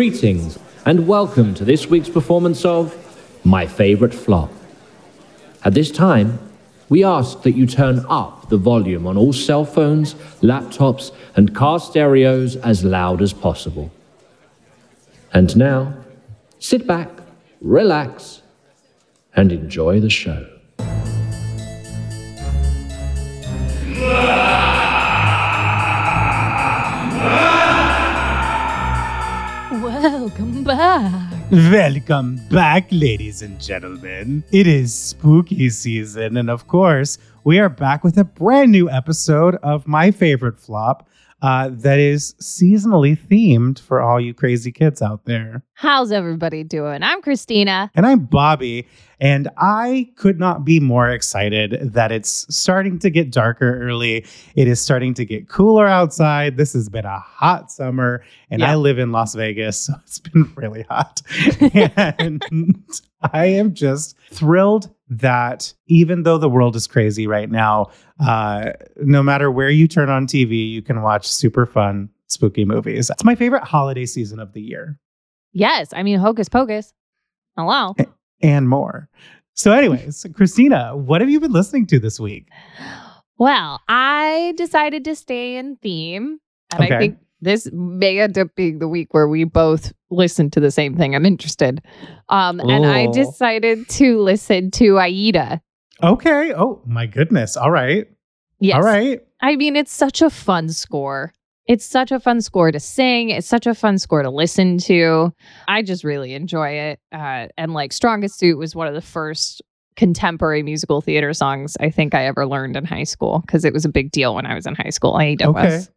Greetings and welcome to this week's performance of My Favorite Flop. At this time, we ask that you turn up the volume on all cell phones, laptops, and car stereos as loud as possible. And now, sit back, relax, and enjoy the show. Welcome back. Welcome back, ladies and gentlemen. It is spooky season, and of course, we are back with a brand new episode of my favorite flop uh, that is seasonally themed for all you crazy kids out there. How's everybody doing? I'm Christina. And I'm Bobby, and I could not be more excited that it's starting to get darker early. It is starting to get cooler outside. This has been a hot summer, and Yeah. I live in Las Vegas, so it's been really hot. and I am just thrilled that even though the world is crazy right now, uh, no matter where you turn on TV, you can watch super fun, spooky movies. It's my favorite holiday season of the year. Yes, I mean Hocus Pocus. Hello. and more. So, anyways, Christina, what have you been listening to this week? Well, I decided to stay in theme, and Okay. I think this may end up being the week where we both listen to the same thing. I'm interested. Um, and I decided to listen to Aida. Okay. Oh, my goodness. All right. Yes. All right. I mean, it's such a fun score. It's such a fun score to sing. It's such a fun score to listen to. I just really enjoy it. Uh, and like Strongest Suit was one of the first contemporary musical theater songs I think I ever learned in high school because it was a big deal when I was in high school. Aida Okay. was.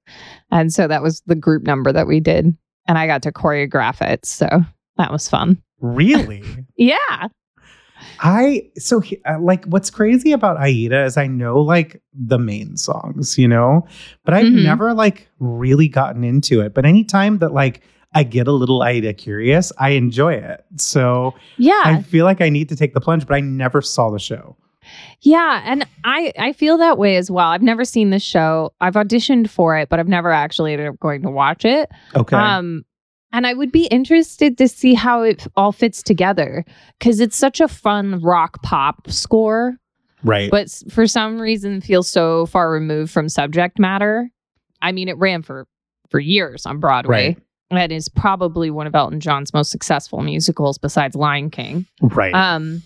And so that was the group number that we did. And I got to choreograph it. So that was fun. Really? Yeah. I, so he- uh, like, what's crazy about Aida is I know like the main songs, you know, but I've Mhm. never like really gotten into it. But anytime that like I get a little Aida curious, I enjoy it. So Yeah. I feel like I need to take the plunge, but I never saw the show. Yeah, and I I feel that way as well. I've never seen the show. I've auditioned for it, but I've never actually ended up going to watch it. Okay. Um and I would be interested to see how it all fits together cuz it's such a fun rock pop score, right. but for some reason feels so far removed from subject matter. I mean, it ran for for years on Broadway. Right. And is probably one of Elton John's most successful musicals besides Lion King. right. Um,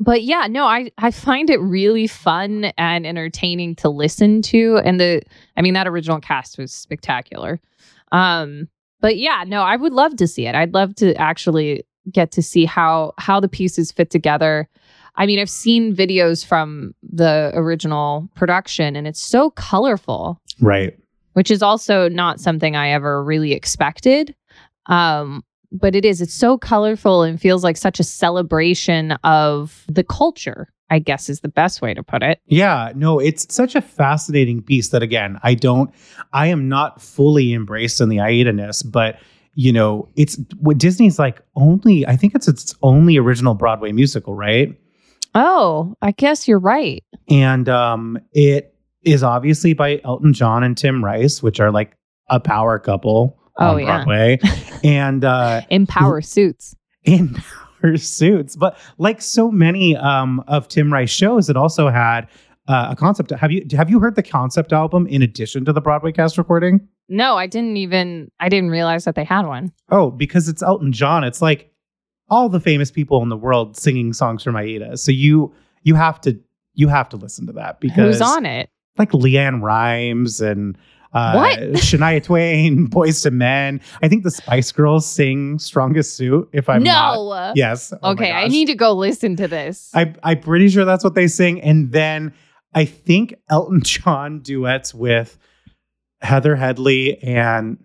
but yeah, no, I I find it really fun and entertaining to listen to, and the I mean that original cast was spectacular. Um, but yeah, no, I would love to see it. I'd love to actually get to see how how the pieces fit together. I mean, I've seen videos from the original production, and it's so colorful right. Which is also not something I ever really expected. Um, but it is, it's so colorful and feels like such a celebration of the culture, I guess is the best way to put it. Yeah, no, it's such a fascinating piece that again, I don't I am not fully embraced in the Aida-ness, but you know, it's what Disney's like only I think it's its only original Broadway musical, right? Oh, I guess you're right. And um it is obviously by Elton John and Tim Rice, which are like a power couple Oh, on yeah. Broadway. and uh In power suits. in power suits. But like so many um, of Tim Rice shows, it also had uh, a concept. Have you have you heard the concept album in addition to the Broadway cast recording? No, I didn't even, I didn't realize that they had one. Oh, because it's Elton John. It's like all the famous people in the world singing songs from Aida. So you you have to you have to listen to that because Who's on it? Like LeAnn Rimes and uh, What? Shania Twain, Boyz II Men. I think the Spice Girls sing "Strongest Suit." If I'm not, no. yes. Oh okay, I need to go listen to this. I, I'm pretty sure that's what they sing. And then I think Elton John duets with Heather Headley and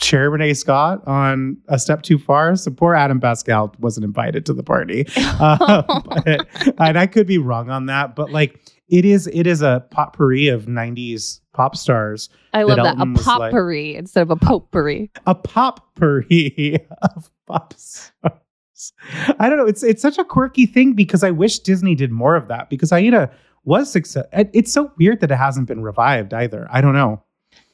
Sherie Rene Scott on A Step Too Far. So poor Adam Pascal wasn't invited to the party. Uh, but, and I could be wrong on that, but like it is it is a potpourri of 90s pop stars. I love that. Elton A was like- potpourri instead of a potpourri. A potpourri of pop stars. I don't know. It's it's such a quirky thing because I wish Disney did more of that because Aida was success. It's so weird that it hasn't been revived either. I don't know.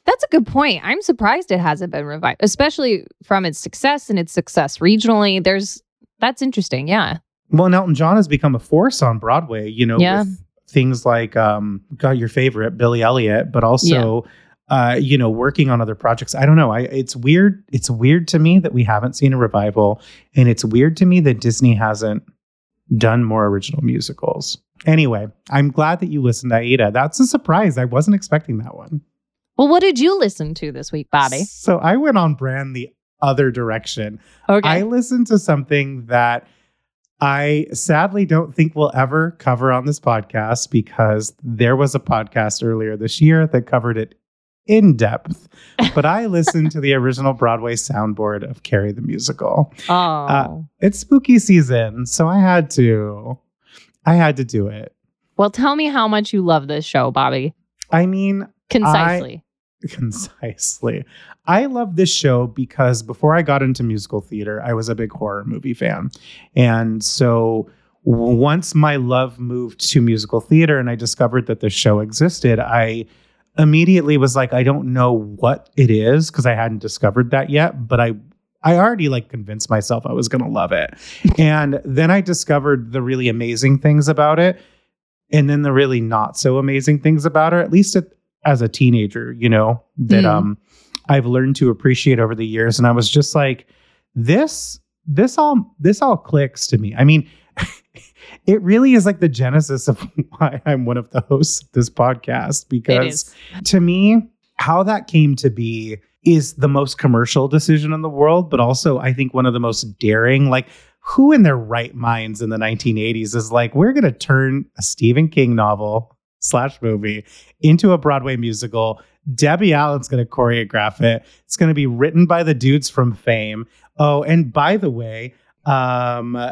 That's a good point. I'm surprised it hasn't been revived, especially from its success and its success regionally. There's that's interesting. Yeah. Well, and Elton John has become a force on Broadway, you know, Yeah. with things like um got your favorite, Billy Elliot, but also uh, you know, working on other projects. I don't know. I it's weird. It's weird to me that we haven't seen a revival. And it's weird to me that Disney hasn't done more original musicals. Anyway, I'm glad that you listened to Aida. That's a surprise. I wasn't expecting that one. Well, what did you listen to this week, Bobby? So I went on brand the other direction. Okay. I listened to something that I sadly don't think we'll ever cover on this podcast because there was a podcast earlier this year that covered it in depth. But I listened to the original Broadway soundboard of Carrie the Musical. oh. uh, It's spooky season, so I had to. I had to do it. well, tell me how much you love this show, Bobby. I mean, Concisely. concisely. I love this show because before I got into musical theater, I was a big horror movie fan. And so once my love moved to musical theater and I discovered that the show existed, I immediately was like, I don't know what it is because I hadn't discovered that yet, but I I already like convinced myself I was going to love it. and then I discovered the really amazing things about it and then the really not so amazing things about it, at least at, as a teenager, you know, that Mm. um I've learned to appreciate over the years and I was just like this this all this all clicks to me. I mean, it really is like the genesis of why I'm one of the hosts of this podcast because to me, how that came to be is the most commercial decision in the world, but also I think one of the most daring. Like, who in their right minds in the 1980s is like, we're going to turn a Stephen King novel slash movie into a Broadway musical? Debbie Allen's going to choreograph it. It's going to be written by the dudes from Fame. Oh, and by the way, um,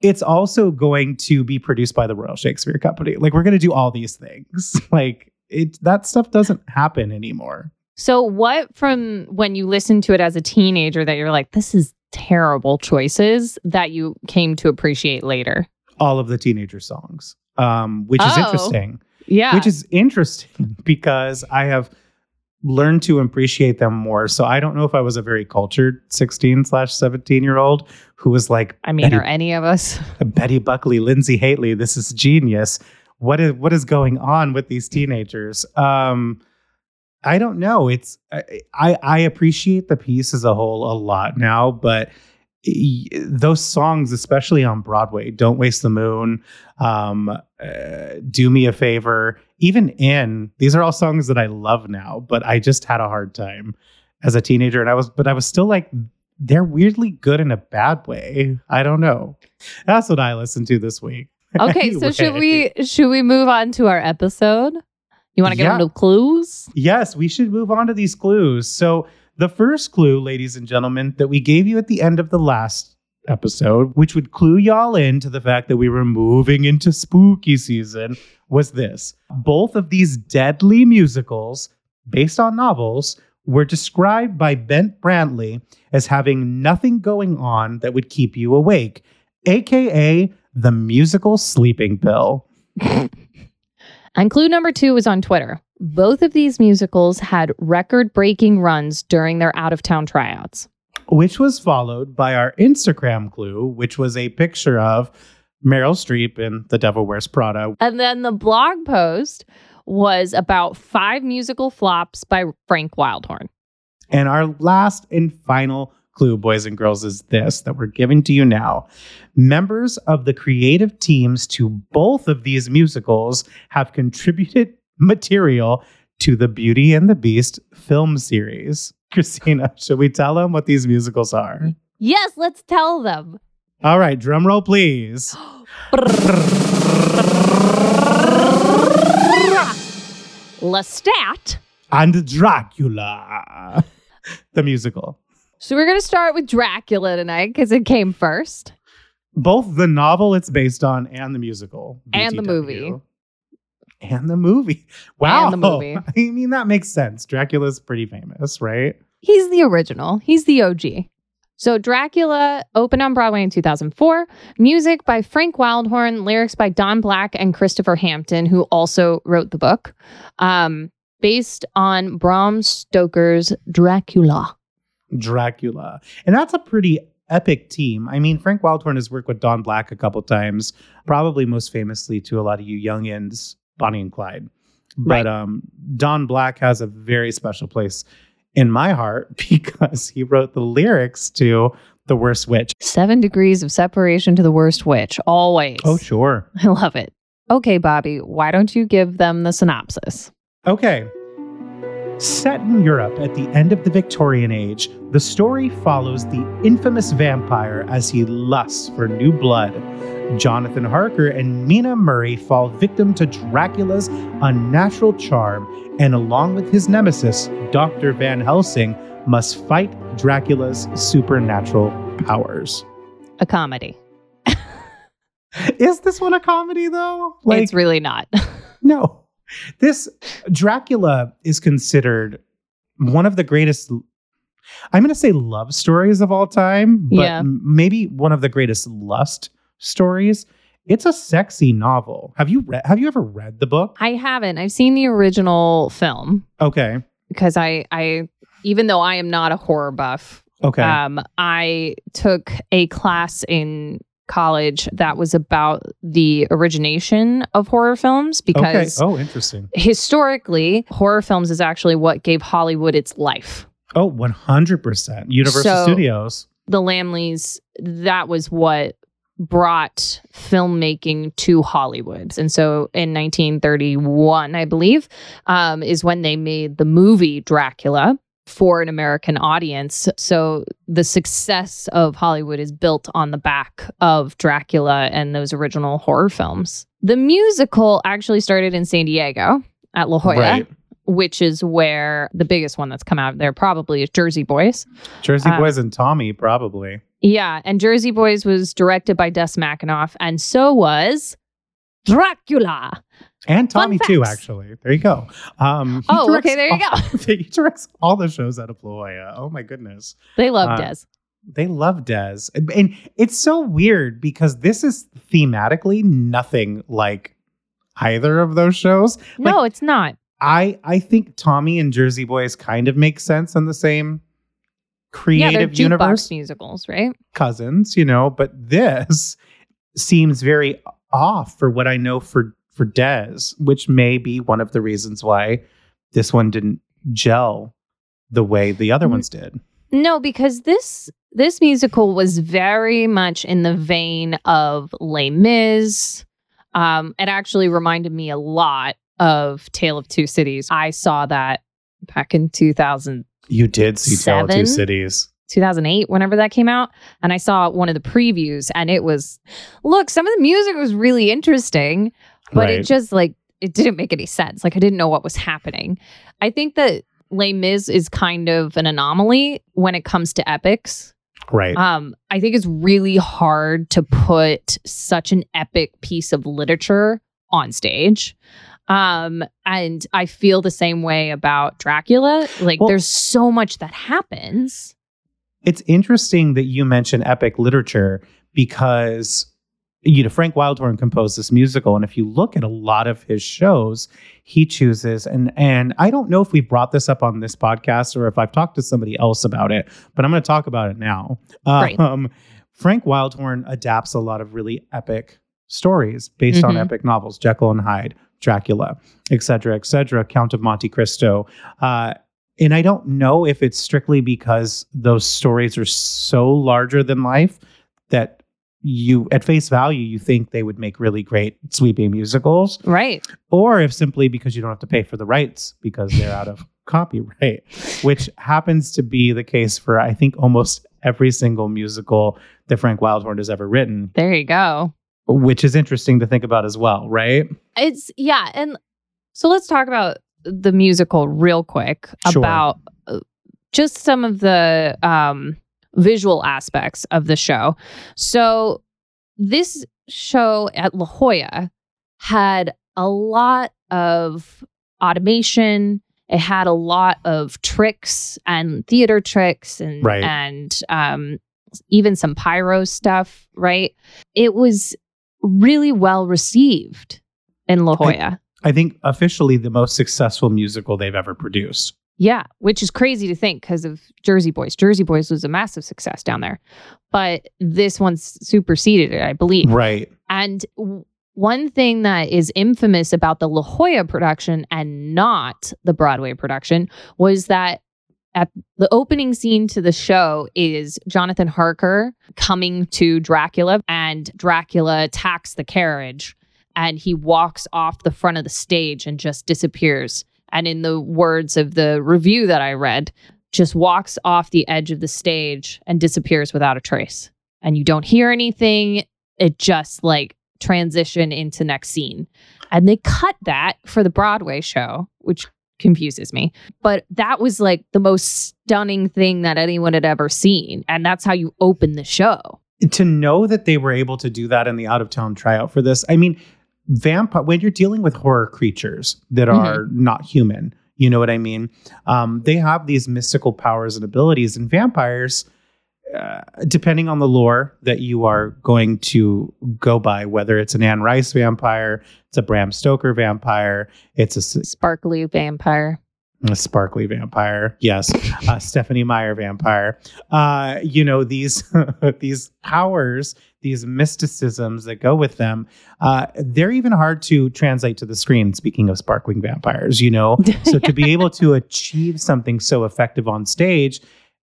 it's also going to be produced by the Royal Shakespeare Company. Like, we're going to do all these things. like, it that stuff doesn't happen anymore. So, what from when you listened to it as a teenager that you're like, this is terrible choices that you came to appreciate later? All of the teenager songs, um, which is Oh. interesting. Yeah. Which is interesting because I have learned to appreciate them more. So I don't know if I was a very cultured 16 slash 17 year old who was like, I mean, Betty, are any of us? Betty Buckley, Linzi Hateley, this is genius. What is what is going on with these teenagers? Um, I don't know. It's I, I appreciate the piece as a whole a lot now, but those songs, especially on Broadway, "Don't Waste the Moon," um, uh, "Do Me a Favor," even "In," these are all songs that I love now, but I just had a hard time as a teenager, and I was, but I was still like, they're weirdly good in a bad way. I don't know. That's what I listened to this week. Okay, so should we should we move on to our episode? You want to get Yeah. into clues? Yes, we should move on to these clues. So, the first clue, ladies and gentlemen, that we gave you at the end of the last episode, which would clue y'all in to the fact that we were moving into spooky season, was this. Both of these deadly musicals, based on novels, were described by Ben Brantley as having nothing going on that would keep you awake, aka the musical sleeping pill. And clue number two was on Twitter. Both of these musicals had record breaking runs during their out of town tryouts. which was followed by our Instagram clue, which was a picture of Meryl Streep in The Devil Wears Prada. And then the blog post was about five musical flops by Frank Wildhorn. And our last and final clue, boys and girls, is this that we're giving to you now. Members of the creative teams to both of these musicals have contributed material to the Beauty and the Beast film series. Christina, should we tell them what these musicals are? Yes, let's tell them. All right, drum roll, please. Lestat. And Dracula, the musical. So we're going to start with Dracula tonight because it came first. both the novel it's based on and the musical And the movie. And the movie wow And the movie. i mean that makes sense dracula's pretty famous right He's the original. He's the OG. So Dracula opened on Broadway in 2004. Music by Frank Wildhorn, lyrics by Don Black and Christopher Hampton, who also wrote the book. Um, based on Bram Stoker's Dracula. Dracula. And that's a pretty epic team. I mean, Frank Wildhorn has worked with Don Black a couple times, probably most famously to a lot of you youngins, Bonnie and Clyde. But Right. um, Don Black has a very special place in my heart because he wrote the lyrics to The Worst Witch. Seven degrees of separation to the worst witch. Always. Oh, sure. I love it. Okay, Bobby, why don't you give them the synopsis? Okay. Set in Europe at the end of the Victorian Age, the story follows the infamous vampire as he lusts for new blood. Jonathan Harker and Mina Murray fall victim to Dracula's unnatural charm, and along with his nemesis, Dr. Van Helsing, must fight Dracula's supernatural powers. A comedy. Is this one a comedy though? it's really not. No. This Dracula is considered one of the greatest I'm going to say love stories of all time, but Yeah. maybe one of the greatest lust stories. It's a sexy novel. Have you read have you ever read the book? I haven't. I've seen the original film Okay. because I, I, even though I am not a horror buff, Okay. um, I took a class in college that was about the origination of horror films okay. because Oh, interesting. historically, horror films is actually what gave Hollywood its life. Oh, 100%. Universal So- Studios. The Laemmles, that was what brought filmmaking to Hollywood. And so in 1931, I believe, um, is when they made the movie Dracula for an American audience. So the success of Hollywood is built on the back of Dracula and those original horror films. The musical actually started in San Diego at La Jolla. Right. Which is where the biggest one that's come out there probably is Jersey Boys. Jersey Uh, Boys and Tommy probably. Yeah, and Jersey Boys was directed by Des McAnuff, and so was Dracula. And Tommy too, actually. There you go. Um, Oh, okay, there you all- he directs all the shows out of La Jolla. Oh my goodness. They love Uh, Des. They love Des. And it's so weird because this is thematically nothing like either of those shows. No, it's not. I I think Tommy and Jersey Boys kind of make sense in the same Yeah, they're creative jukebox universe. musicals, right? Cousins, you know, but this seems very off for what I know for for Des, which may be one of the reasons why this one didn't gel the way the other Mhm. ones did. No, because this this musical was very much in the vein of Les Mis. Um, it actually reminded me a lot of Tale of Two Cities. I saw that back in 2000, You did see Tale of Two Cities. 2008, whenever that came out. And I saw one of the previews, and it was, look, some of the music was really interesting, but Right. it just like, it didn't make any sense. Like, I didn't know what was happening. I think that Les Mis is kind of an anomaly when it comes to epics. Right. Um, I think it's really hard to put such an epic piece of literature on stage. Um, and I feel the same way about Dracula. Like, Well- there's so much that happens. it's interesting that you mention epic literature because you know Frank Wildhorn composed this musical and if you look at a lot of his shows he chooses and and I don't know if we brought this up on this podcast or if I've talked to somebody else about it but I'm going to talk about it now Great. um Frank Wildhorn adapts a lot of really epic stories based on Mhm. epic novels Jekyll and Hyde Dracula et cetera et cetera Count of Monte Cristo uh and I don't know if it's strictly because those stories are so larger than life that you, at face value, you think they would make really great sweeping musicals, Right. or if simply because you don't have to pay for the rights because they're out of copyright, which happens to be the case for, I think, almost every single musical that Frank Wildhorn has ever written, There you go. which is interesting to think about as well, right? It's yeah, and so let's talk about the musical real quick Sure. about uh, just some of the um visual aspects of the show. So this show at La Jolla had a lot of automation. It had a lot of tricks and theater tricks and Right. and um even some pyro stuff, right? It was really well received in La I- Jolla. I think officially the most successful musical they've ever produced. Yeah, which is crazy to think because of Jersey Boys. Jersey Boys was a massive success down there, but this one's superseded it, I believe. Right. And w- one thing that is infamous about the La Jolla production and not the Broadway production was that at the opening scene to the show is Jonathan Harker coming to Dracula and Dracula attacks the carriage and he walks off the front of the stage and just disappears. And in the words of the review that I read, just walks off the edge of the stage and disappears without a trace. And you don't hear anything. It just like transition into next scene. And they cut that for the Broadway show, which confuses me. But that was like the most stunning thing that anyone had ever seen. And that's how you open the show. To know that they were able to do that in the out of town tryout for this, I mean, vampire when you're dealing with horror creatures that Mhm. are not human you know what i mean um, they have these mystical powers and abilities and vampires uh, depending on the lore that you are going to go by whether it's an anne rice vampire it's a bram stoker vampire it's a Sparkly vampire. a sparkly vampire yes a stephenie meyer vampire uh, you know these these powers these mysticisms that go with them uh, they're even hard to translate to the screen speaking of sparkling vampires you know so to be able to achieve something so effective on stage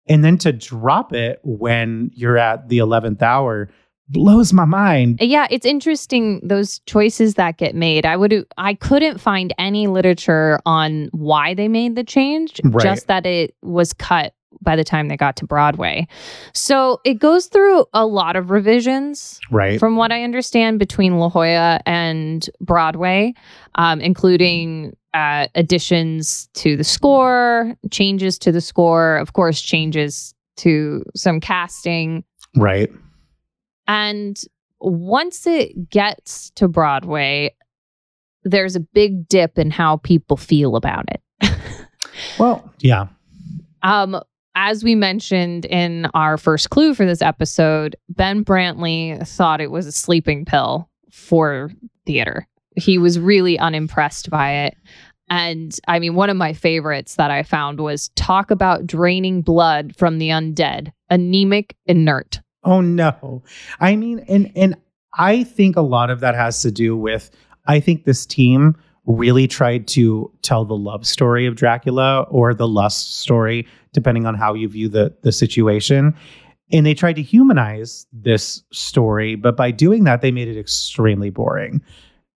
and then to drop it when you're at the 11th hour blows my mind Yeah, it's interesting those choices that get made. I would I couldn't find any literature on why they made the change, Right. just that it was cut by the time they got to Broadway. So, it goes through a lot of revisions right from what I understand between La Jolla and Broadway, um, including uh, additions to the score, changes to the score, of course, changes to some casting. right And once it gets to Broadway, there's a big dip in how people feel about it. well yeah um, as we mentioned in our first clue for this episode, Ben Brantley thought it was a sleeping pill for theater. He was really unimpressed by it. And I mean, one of my favorites that I found was talk about draining blood from the undead, anemic, inert. Oh no. I mean and and I think a lot of that has to do with I think this team really tried to tell the love story of Dracula or the lust story depending on how you view the the situation. And they tried to humanize this story, but by doing that they made it extremely boring.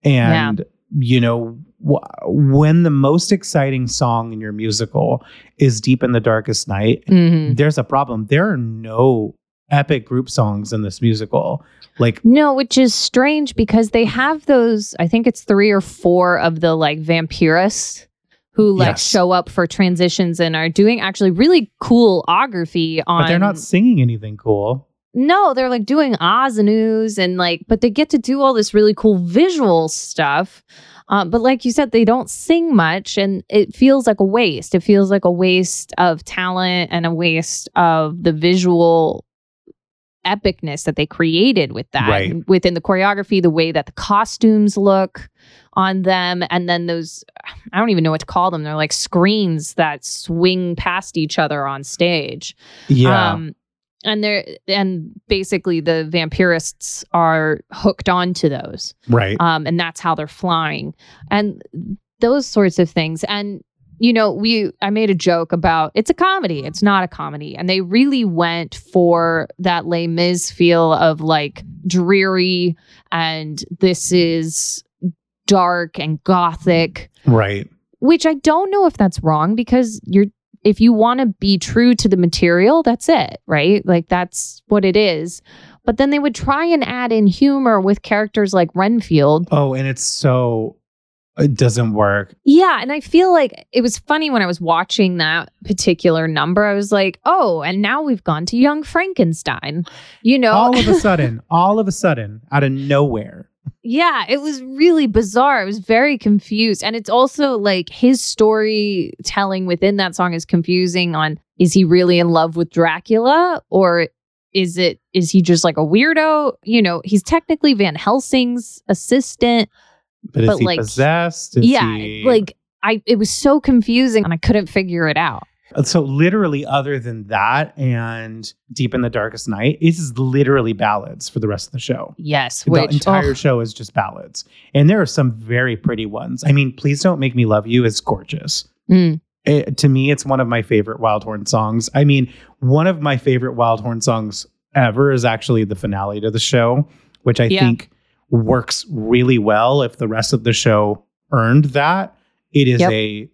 And you know, wh- when the most exciting song in your musical is Deep in the Darkest Night, Mhm. there's a problem. There are no epic group songs in this musical. Like, No, which is strange because they have those, I think it's three or four of the like vampirists who like Yes. show up for transitions and are doing actually really cool ography on but they're not singing anything cool. No, they're like doing Oz and Ooze and like, but they get to do all this really cool visual stuff. Um, but like you said, they don't sing much and it feels like a waste. It feels like a waste of talent and a waste of the visual epicness that they created with that Right. within the choreography, the way that the costumes look on them. And then those, I don't even know what to call them. They're like screens that swing past each other on stage. Yeah. Um, and they're and basically the vampirists are hooked onto those. right. Um, and that's how they're flying. And those sorts of things. And you know, we I made a joke about it's a comedy. It's not a comedy. And they really went for that Les Mis feel of like dreary and this is dark and gothic right. which I don't know if that's wrong because you're if you want to be true to the material, that's it, right? Like that's what it is. But then they would try and add in humor with characters like Renfield. Oh, and it's so, it doesn't work. Yeah, and I feel like it was funny when I was watching that particular number. I was like, "Oh, and now we've gone to Young Frankenstein." You know, All of a sudden, all of a sudden, out of nowhere. Yeah, it was really bizarre. I was very confused. And it's also like his storytelling within that song is confusing on is he really in love with Dracula or is it is he just like a weirdo? You know, he's technically Van Helsing's assistant. But is But, he like, possessed? Is yeah, he- like I it was so confusing and I couldn't figure it out. So literally, other than that and Deep in the Darkest Night, it is literally ballads for the rest of the show. Yes, the which entire oh, show is just ballads, and there are some very pretty ones. I mean, "Please Don't Make Me Love You" is gorgeous. mm, It- to me, it's one of my favorite Wildhorn songs. I mean, one of my favorite Wildhorn songs ever is actually the finale to the show, which I Yeah. think works really well. If the rest of the show earned that, it is Yep. a,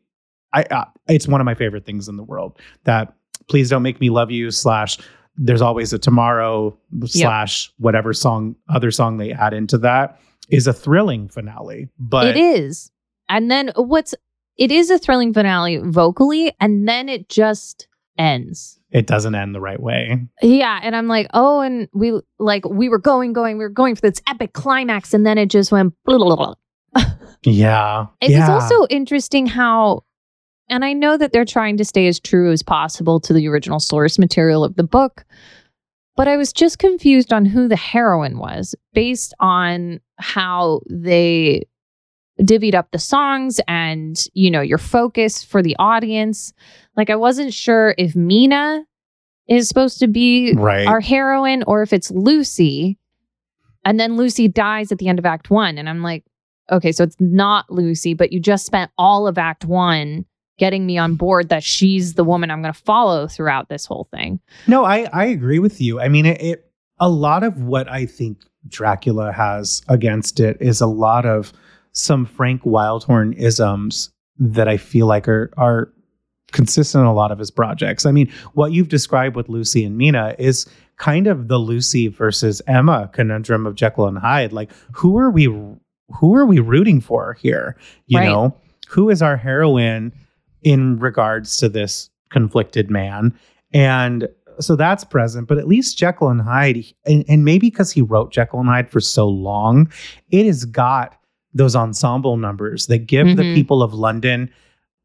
I, uh, it's one of my favorite things in the world. That please don't make me love you slash. There's always a tomorrow slash whatever song other song they add into that is a thrilling finale. But it is. And then what's it is a thrilling finale vocally, and then it just ends. it doesn't end the right way. Yeah, and I'm like, oh, and we like we were going, going, we were going for this epic climax, and then it just went. Blah, blah, blah. Yeah. It yeah. was also interesting how, and I know that they're trying to stay as true as possible to the original source material of the book, but I was just confused on who the heroine was based on how they divvied up the songs and, you know, your focus for the audience. Like, I wasn't sure if Mina is supposed to be right. our heroine or if it's Lucy. And then Lucy dies at the end of Act One. And I'm like, okay, so it's not Lucy, but you just spent all of Act One getting me on board that she's the woman I'm going to follow throughout this whole thing. No, I I agree with you. I mean, it, it a lot of what I think Dracula has against it is a lot of some Frank Wildhorn isms that I feel like are are consistent in a lot of his projects. I mean, what you've described with Lucy and Mina is kind of the Lucy versus Emma conundrum of Jekyll and Hyde. Like, who are we who are we rooting for here? You Right. know, who is our heroine in regards to this conflicted man? And so that's present, but at least Jekyll and Hyde, and, and maybe because he wrote Jekyll and Hyde for so long, it has got those ensemble numbers that give the Mhm. people of London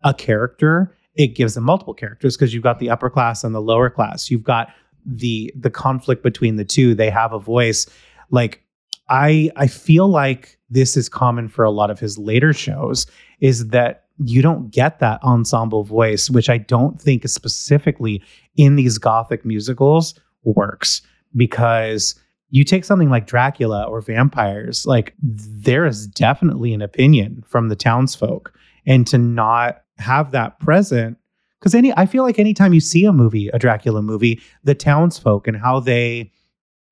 a character. It gives them multiple characters because you've got the upper class and the lower class. You've got the the conflict between the two. They have a voice. Like I I feel like this is common for a lot of his later shows is that you don't get that ensemble voice, which I don't think is specifically in these gothic musicals works because you take something like Dracula or vampires, like there is definitely an opinion from the townsfolk. And to not have that present, because any I feel like anytime you see a movie, a Dracula movie, the townsfolk and how they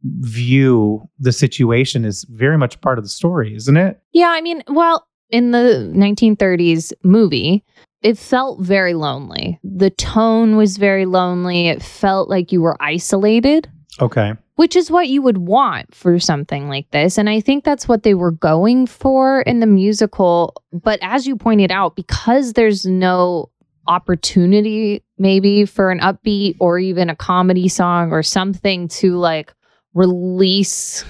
view the situation is very much part of the story, isn't it? Yeah, I mean, well, in the 1930s movie, it felt very lonely. The tone was very lonely. It felt like you were isolated. Okay. Which is what you would want for something like this. And I think that's what they were going for in the musical. But as you pointed out, because there's no opportunity maybe for an upbeat or even a comedy song or something to like release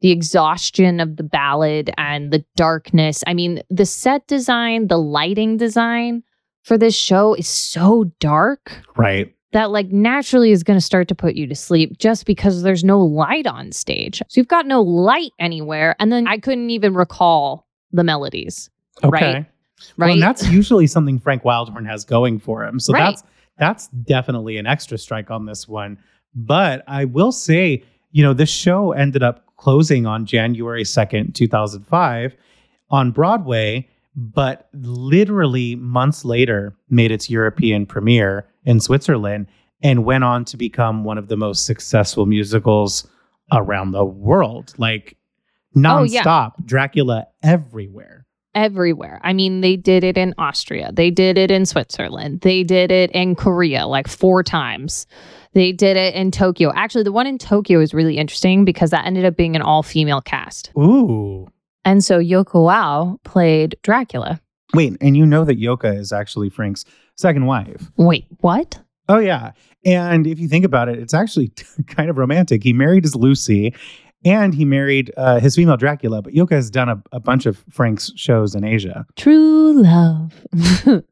the exhaustion of the ballad and the darkness. I mean, the set design, the lighting design for this show is so dark Right. That like naturally is going to start to put you to sleep just because there's no light on stage. So you've got no light anywhere and then I couldn't even recall the melodies, Okay. Right. Well, right? and that's usually something Frank Wildhorn has going for him. So Right. that's that's definitely an extra strike on this one. But I will say, you know, this show ended up closing on January 2nd, 2005 on Broadway, but literally months later made its European premiere in Switzerland and went on to become one of the most successful musicals around the world. Like Oh, yeah. nonstop, Dracula everywhere. everywhere. I mean, they did it in Austria, they did it in Switzerland, they did it in Korea like four times. They did it in Tokyo. Actually, the one in Tokyo is really interesting because that ended up being an all female cast. Ooh. And so Yoka Wao played Dracula. Wait, and you know that Yoka is actually Frank's second wife. Wait, what? Oh, yeah. And if you think about it, it's actually kind of romantic. He married his Lucy and he married uh, his female Dracula, but Yoka has done a, a bunch of Frank's shows in Asia. True love.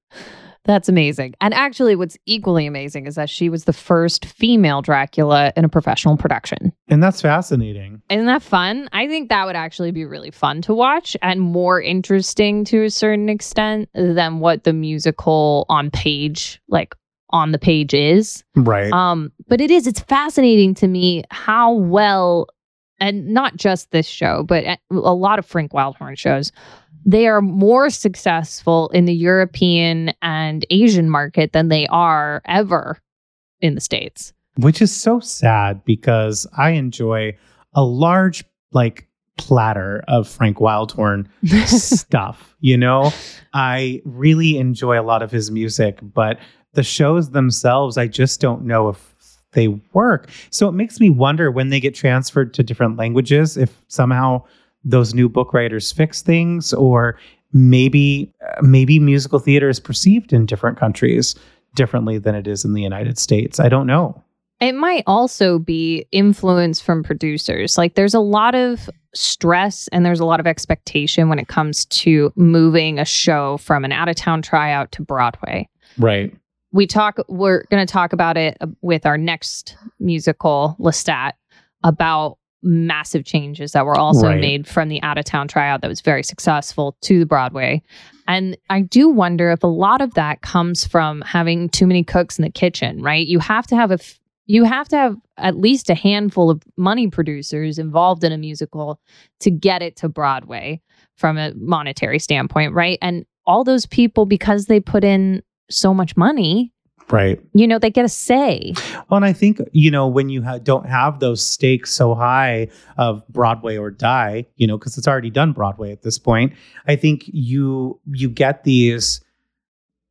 That's amazing. And actually, what's equally amazing is that she was the first female Dracula in a professional production. And that's fascinating. Isn't that fun? I think that would actually be really fun to watch and more interesting to a certain extent than what the musical on page, like on the page is. Right. Um, but it is, it's fascinating to me how well, and not just this show, but a a lot of Frank Wildhorn shows, they are more successful in the European and Asian market than they are ever in the States. Which is so sad because I enjoy a large, like, platter of Frank Wildhorn stuff. You know, I really enjoy a lot of his music, but the shows themselves, I just don't know if they work. So it makes me wonder when they get transferred to different languages, if somehow those new book writers fix things, or maybe uh, maybe musical theater is perceived in different countries differently than it is in the United States. I don't know. It might also be influence from producers. Like there's a lot of stress and there's a lot of expectation when it comes to moving a show from an out of town tryout to Broadway. Right. We talk we're going to talk about it uh, with our next musical Lestat about massive changes that were also Right. made from the out of town tryout that was very successful to the Broadway. And I do wonder if a lot of that comes from having too many cooks in the kitchen, right? You have to have a f- you have to have at least a handful of money producers involved in a musical to get it to Broadway from a monetary standpoint, right? And all those people because they put in so much money, Right. you know, they get a say. Well, and I think you know when you ha- don't have those stakes so high of Broadway or die, you know, because it's already done Broadway at this point. I think you you get these,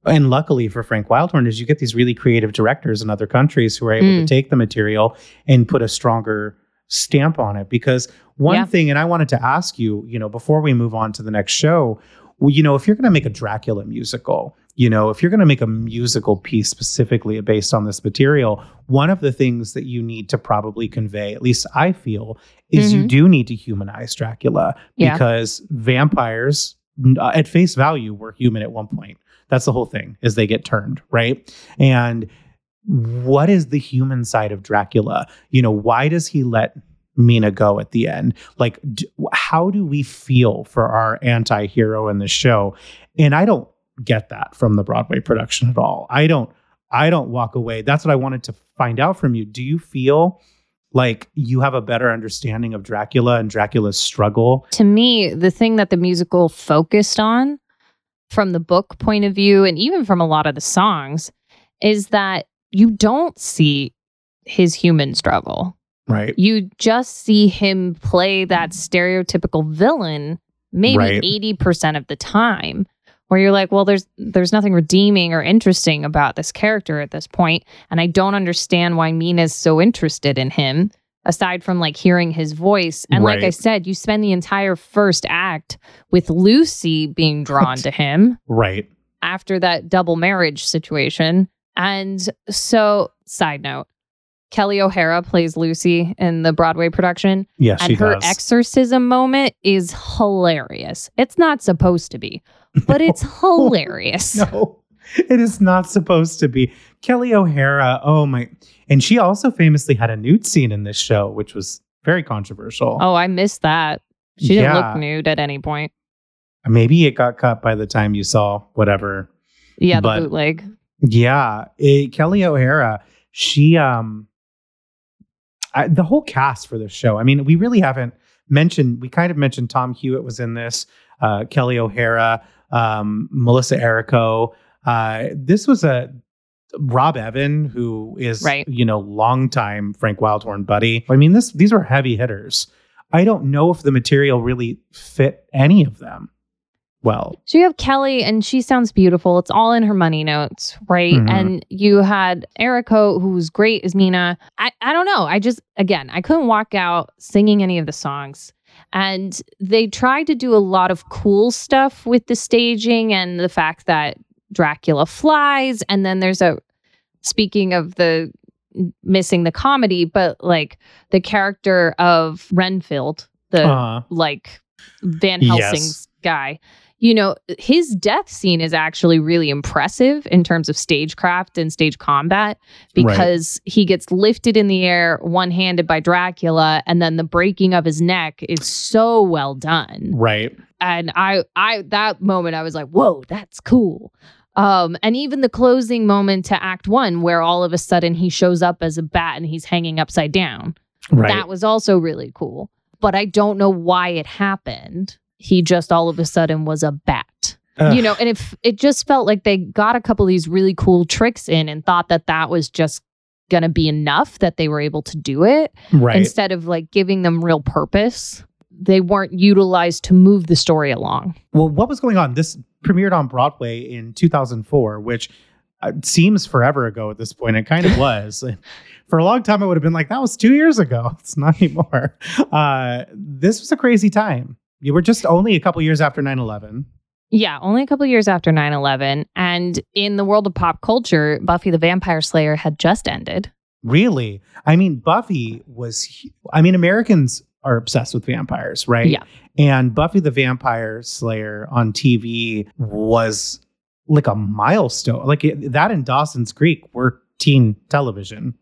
and luckily for Frank Wildhorn, is you get these really creative directors in other countries who are able Mm. to take the material and put a stronger stamp on it. Because one Yeah. thing, and I wanted to ask you, you know, before we move on to the next show, well, you know, if you're going to make a Dracula musical, you know, if you're going to make a musical piece specifically based on this material, one of the things that you need to probably convey, at least I feel, is you Mhm. do need to humanize Dracula Yeah. because vampires, uh, at face value, were human at one point. That's the whole thing, is they get turned, right? And what is the human side of Dracula? You know, why does he let Mina go at the end? Like, d- how do we feel for our anti hero in the show? And I don't get that from the Broadway production at all. I don't, I don't walk away. That's what I wanted to find out from you. Do you feel like you have a better understanding of Dracula and Dracula's struggle? to me, the thing that the musical focused on from the book point of view and even from a lot of the songs is that you don't see his human struggle. Right. You just see him play that stereotypical villain maybe Right. 80% of the time where you're like, well there's there's nothing redeeming or interesting about this character at this point and I don't understand why Mina's so interested in him aside from like hearing his voice. And like I said, you spend the entire first act with Lucy being drawn to him Right. after that double marriage situation. And so, side note, Kelli O'Hara plays Lucy in the Broadway production, Yes, and she her does. exorcism moment is hilarious. It's not supposed to be, but it's hilarious. No, it is not supposed to be. Kelli O'Hara, oh my. And she also famously had a nude scene in this show, which was very controversial. Oh, I missed that. She didn't Yeah. look nude at any point. Maybe it got cut by the time you saw whatever. Yeah, the But- bootleg. Yeah, it, Kelli O'Hara, she um I, the whole cast for this show. I mean, we really haven't mentioned. We kind of mentioned Tom Hewitt was in this. Uh, Kelli O'Hara, um, Melissa Errico. Uh, this was a Rob Evan, who is Right. you know longtime Frank Wildhorn buddy. I mean, this these were heavy hitters. I don't know if the material really fit any of them well. So you have Kelli, and she sounds beautiful. It's all in her money notes, right? Mhm. And you had Errico, who's great as Mina. I, I don't know. I just, again, I couldn't walk out singing any of the songs. And they tried to do a lot of cool stuff with the staging and the fact that Dracula flies. And then there's a, speaking of the missing the comedy, but like the character of Renfield, the Uh, like Van Yes. Helsing's guy. You know, his death scene is actually really impressive in terms of stagecraft and stage combat because he gets lifted in the air one handed by Dracula, and then the breaking of his neck is so well done. Right. And I, I, that moment, I was like, whoa, that's cool. Um, and even the closing moment to Act One, where all of a sudden he shows up as a bat and he's hanging upside down, Right. that was also really cool. But I don't know why it happened. He just all of a sudden was a bat. Ugh. You know, and if it just felt like they got a couple of these really cool tricks in and thought that that was just going to be enough that they were able to do it right. instead of like giving them real purpose. They weren't utilized to move the story along. Well, what was going on? This premiered on Broadway in 2004, which uh, seems forever ago at this point. It kind of was. For a long time, I would have been like, that was two years ago. It's not anymore. Uh, this was a crazy time. You were just only a couple years after 9 11. Yeah, only a couple years after 9 11. And in the world of pop culture, Buffy the Vampire Slayer had just ended. Really? I mean, Buffy was, I mean, Americans are obsessed with vampires, right? Yeah. And Buffy the Vampire Slayer on TV was like a milestone. Like it, that and Dawson's Creek were teen television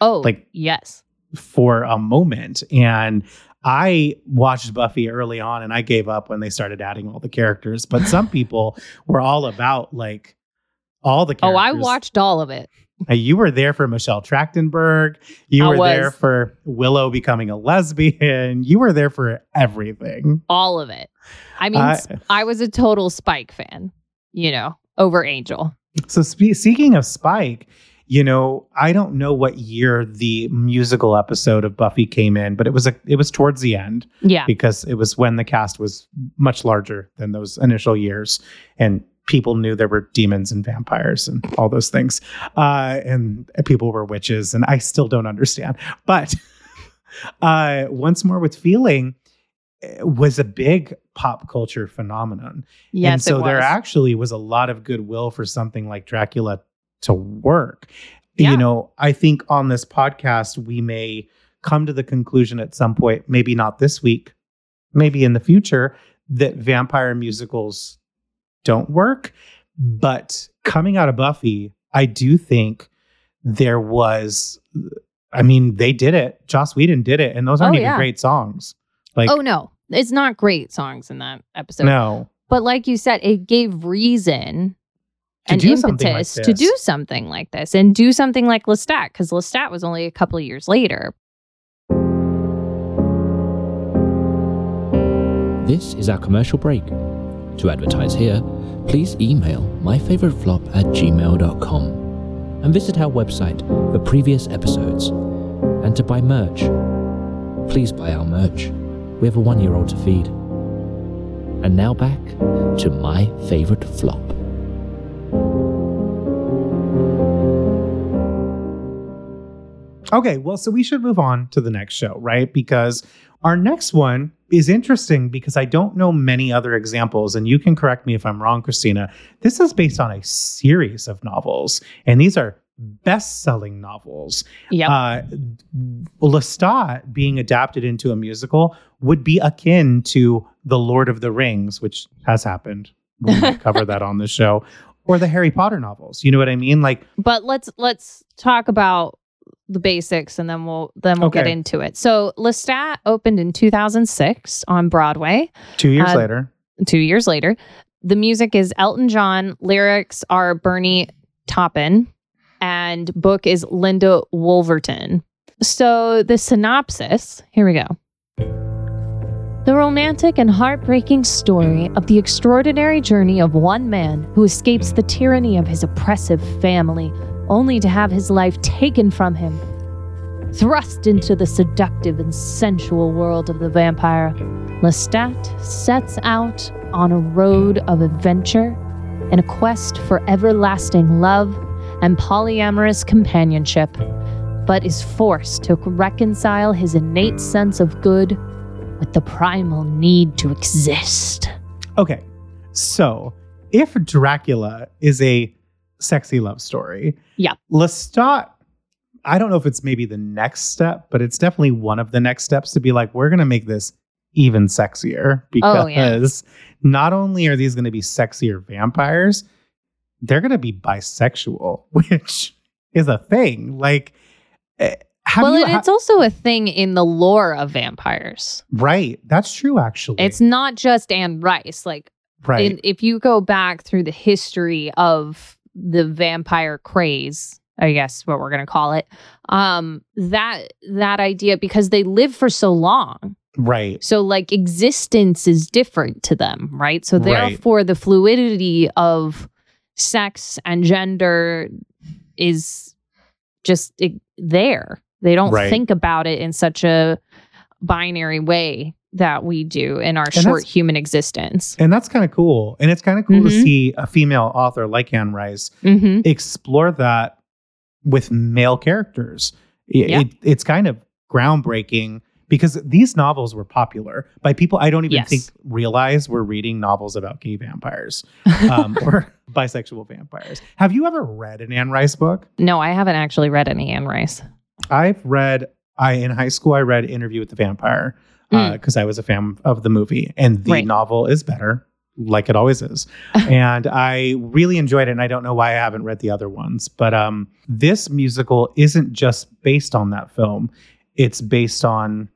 Oh, Like- yes. for a moment. And I watched Buffy early on and I gave up when they started adding all the characters. But some people were all about like all the characters. Oh. I watched all of it. Uh, You were there for Michelle Trachtenberg. You I were there for Willow becoming a lesbian. You were there for everything. All of it. I mean, I was a total Spike fan, you know, over Angel. So, spe- speaking of Spike, you know, I don't know what year the musical episode of Buffy came in, but it was a it was towards the end Yeah. because it was when the cast was much larger than those initial years, and people knew there were demons and vampires and all those things, uh, and people were witches, and I still don't understand. But uh, once more with feeling eh, was a big pop culture phenomenon. Yes. and so there actually was a lot of goodwill for something like Dracula to work. Yeah. You know, I think on this podcast, we may come to the conclusion at some point, maybe not this week, maybe in the future, that vampire musicals don't work. But coming out of Buffy, I do think there was, I mean, they did it. Joss Whedon did it. And those oh, aren't Oh, even yeah. great songs. Like, oh, no. It's not great songs in that episode. no. But like you said, it gave reason and do something like impetus to do something like this and do something like Lestat because Lestat was only a couple of years later. This is our commercial break. To advertise here, please email myfavoriteflop at gmail.com and visit our website for previous episodes. And to buy merch, please buy our merch. We have a one year old to feed. And now back to my favorite flop. Okay, well, so we should move on to the next show, right? Because our next one is interesting because I don't know many other examples, and you can correct me if I'm wrong, Christina. This is based on a series of novels, and these are best-selling novels. Yep. Uh, Lestat being adapted into a musical would be akin to The Lord of the Rings, which has happened. We might cover that on the show, or the Harry Potter novels. You know what I mean? Like, but let's let's talk about the basics and then we'll then we'll get into it. So Lestat opened in 2006 on Broadway. two years Uh, later. Two years later, the music is Elton John. Lyrics are Bernie Taupin, and book is Linda Woolverton. So the synopsis. Here we go. The romantic and heartbreaking story of the extraordinary journey of one man who escapes the tyranny of his oppressive family, only to have his life taken from him. Thrust into the seductive and sensual world of the vampire, Lestat sets out on a road of adventure in a quest for everlasting love and polyamorous companionship, but is forced to reconcile his innate sense of good with the primal need to exist. Okay, so if Dracula is a sexy love story, Yeah. Lestat, I don't know if it's maybe the next step, but it's definitely one of the next steps to be like, we're going to make this even sexier because Oh, yeah. not only are these going to be sexier vampires, they're going to be bisexual, which is a thing. Like, eh, well, you, ha- it's also a thing in the lore of vampires. right? That's true, actually. It's not just Anne Rice. Like, right. in, if you go back through the history of the vampire craze, I guess what we're going to call it, um, that that idea because they live for so long. right. So, like, existence is different to them, right? So, Right. therefore, the fluidity of sex and gender is just it, there. They don't Right. think about it in such a binary way that we do in our that's- short human existence. And that's kind of cool. And it's kind of cool to Mhm. see a female author like Anne Rice hmm explore that with male characters. I- Yeah. It, it's kind of groundbreaking because these novels were popular by people I don't even Yes. think realize we're reading novels about gay vampires um, or bisexual vampires. Have you ever read an Anne Rice book? No, I haven't actually read any Anne Rice. I've read. I in high school I read Interview with the Vampire Mm. because I was a fan of the movie, and the Right. novel is better, like it always is. and I really enjoyed it, and I don't know why I haven't read the other ones. But um, this musical isn't just based on that film; it's based on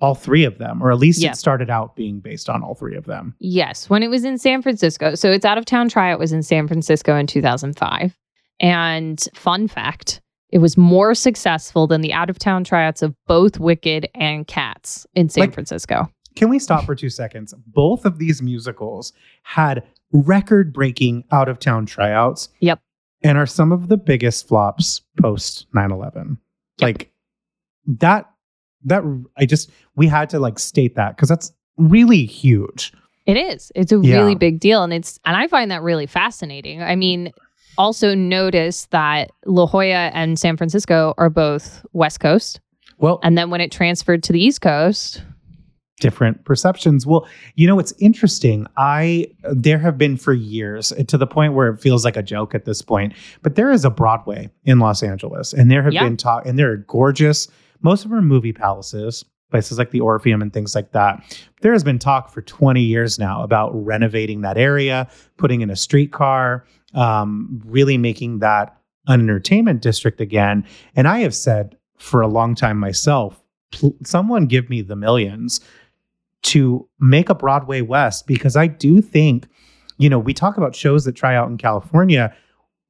all three of them, or at least Yeah. it started out being based on all three of them. Yes, when it was in San Francisco. So its out of town tryout was in San Francisco in 2005. And fun fact, it was more successful than the out of town tryouts of both Wicked and Cats in San Like- Francisco. Can we stop for two seconds? Both of these musicals had record breaking out of town tryouts. Yep. And are some of the biggest flops post 9 11. Yep. Like that, that I just, we had to like state that because that's really huge. It is. It's a Yeah. really big deal. And it's and I find that really fascinating. I mean, also notice that La Jolla and San Francisco are both West Coast. Well, And then when it transferred to the East Coast, different perceptions. Well, you know, it's interesting. I there have been for years eh, to the point where it feels like a joke at this point, but there is a Broadway in Los Angeles, and there have Yeah. been talk, and there are gorgeous. Most of them are movie palaces, places like the Orpheum and things like that. There has been talk for 20 years now about renovating that area, putting in a streetcar, um, really making that an entertainment district again. And I have said for a long time myself, pl- someone give me the millions to make a Broadway West because I do think, you know, we talk about shows that try out in California.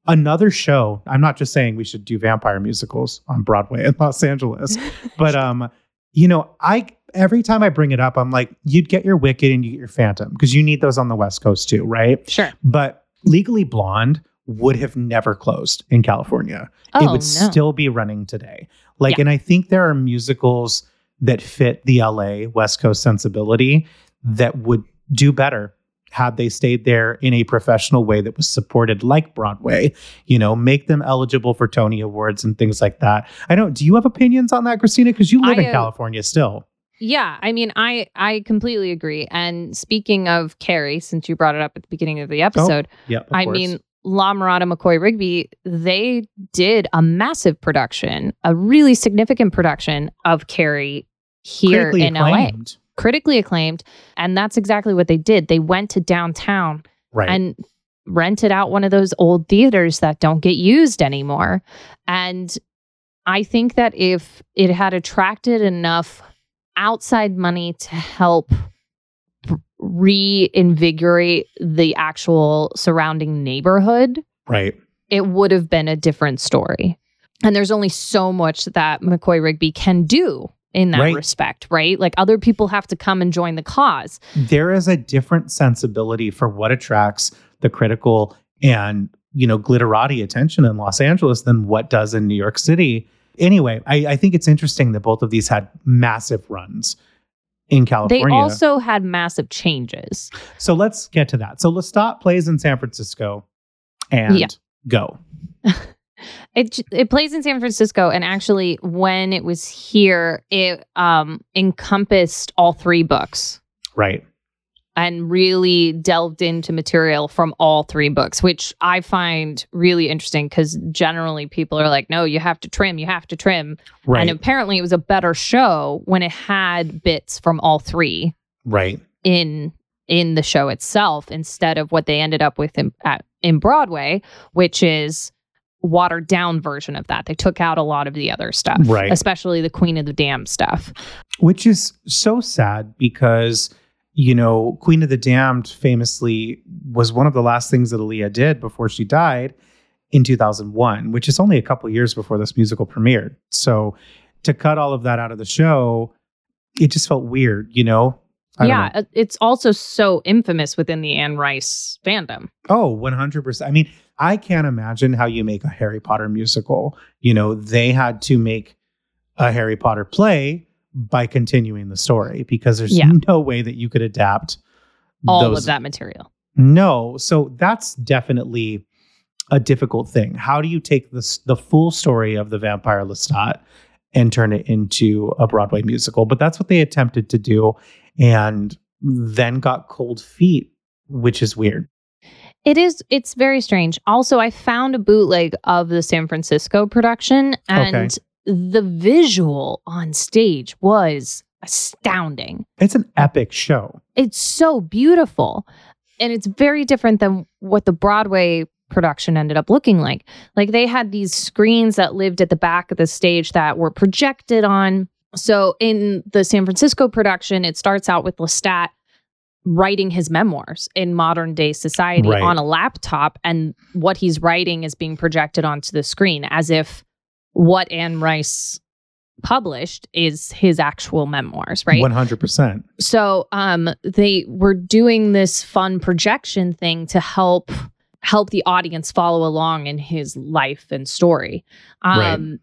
Another show, I'm not just saying we should do vampire musicals on Broadway in Los Angeles, but um, you know, I every time I bring it up, I'm like, you'd get your Wicked and you get your Phantom because you need those on the West Coast too, right? sure. But Legally Blonde would have never closed in California Oh, it would no. still be running today. Like, Yeah. and I think there are musicals that fit the LA West Coast sensibility that would do better had they stayed there in a professional way that was supported like Broadway, you know, make them eligible for Tony Awards and things like that. I don't, do you have opinions on that, Christina? Because you live I, in California still. Yeah, I mean, I I completely agree. And speaking of Carrie, since you brought it up at the beginning of the oh, episode, Yep. of I course. mean, La Mirada McCoy Rigby, they did a massive production, a really significant production of Carrie here critically in LA, acclaimed. Critically acclaimed. And that's exactly what they did. They went to downtown Right. and rented out one of those old theaters that don't get used anymore. And I think that if it had attracted enough outside money to help reinvigorate the actual surrounding neighborhood, right. it would have been a different story. And there's only so much that McCoy Rigby can do in that Right. respect, right? Like other people have to come and join the cause. there is a different sensibility for what attracts the critical and you know glitterati attention in Los Angeles than what does in New York City. Anyway, I, I think it's interesting that both of these had massive runs in California. They also had massive changes. so let's get to that. So Lestat plays in San Francisco and Yeah. go. It it plays in San Francisco, and actually, when it was here, it um encompassed all three books. Right. and really delved into material from all three books, which I find really interesting because generally people are like, no, you have to trim, you have to trim. Right. And apparently it was a better show when it had bits from all three right. in in the show itself instead of what they ended up with in, at, in Broadway, which is watered down version of that. They took out a lot of the other stuff, Right. especially the Queen of the Dam stuff. Which is so sad because, you know, Queen of the Damned famously was one of the last things that Aaliyah did before she died in 2001, which is only a couple years before this musical premiered. So to cut all of that out of the show, it just felt weird, you know? I yeah, uh, it's also so infamous within the Anne Rice fandom. Oh, 100%. I mean, I can't imagine how you make a Harry Potter musical. You know, they had to make a Harry Potter play by continuing the story because there's Yeah. no way that you could adapt All those. of that material. No. So that's definitely a difficult thing. How do you take this the full story of the vampire Lestat and turn it into a Broadway musical? But that's what they attempted to do and then got cold feet, which is weird. It is. It's very strange. Also, I found a bootleg of the San Francisco production, and the visual on stage was astounding. It's an epic show. It's so beautiful, and it's very different than what the Broadway production ended up looking like. Like they had these screens that lived at the back of the stage that were projected on. So in the San Francisco production, it starts out with Lestat writing his memoirs in modern day society Right. on a laptop and what he's writing is being projected onto the screen as if what Anne Rice published is his actual memoirs, right? 100%. so um they were doing this fun projection thing to help help the audience follow along in his life and story um Right.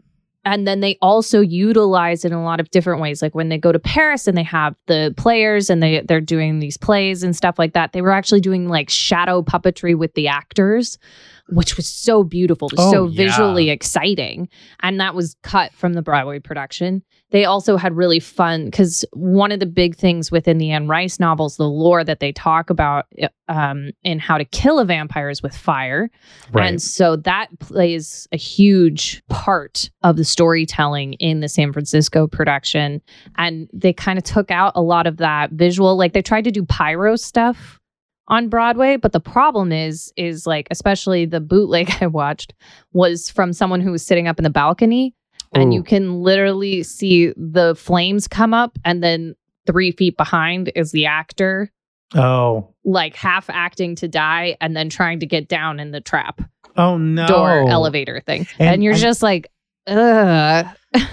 and then they also utilize it in a lot of different ways like when they go to paris and they have the players and they they're doing these plays and stuff like that they were actually doing like shadow puppetry with the actors which was so beautiful Oh, so yeah. visually exciting and that was cut from the broadway production they also had really fun because one of the big things within the Anne Rice novels, the lore that they talk about um, in How to Kill a Vampire is with fire. Right. And so that plays a huge part of the storytelling in the San Francisco production. And they kind of took out a lot of that visual, like they tried to do pyro stuff on Broadway, but the problem is is like especially the bootleg I watched was from someone who was sitting up in the balcony and you can literally see the flames come up and then 3 feet behind is the actor oh. like half acting to die and then trying to get down in the trap Oh no. door elevator thing. And, And- you're just like, ugh.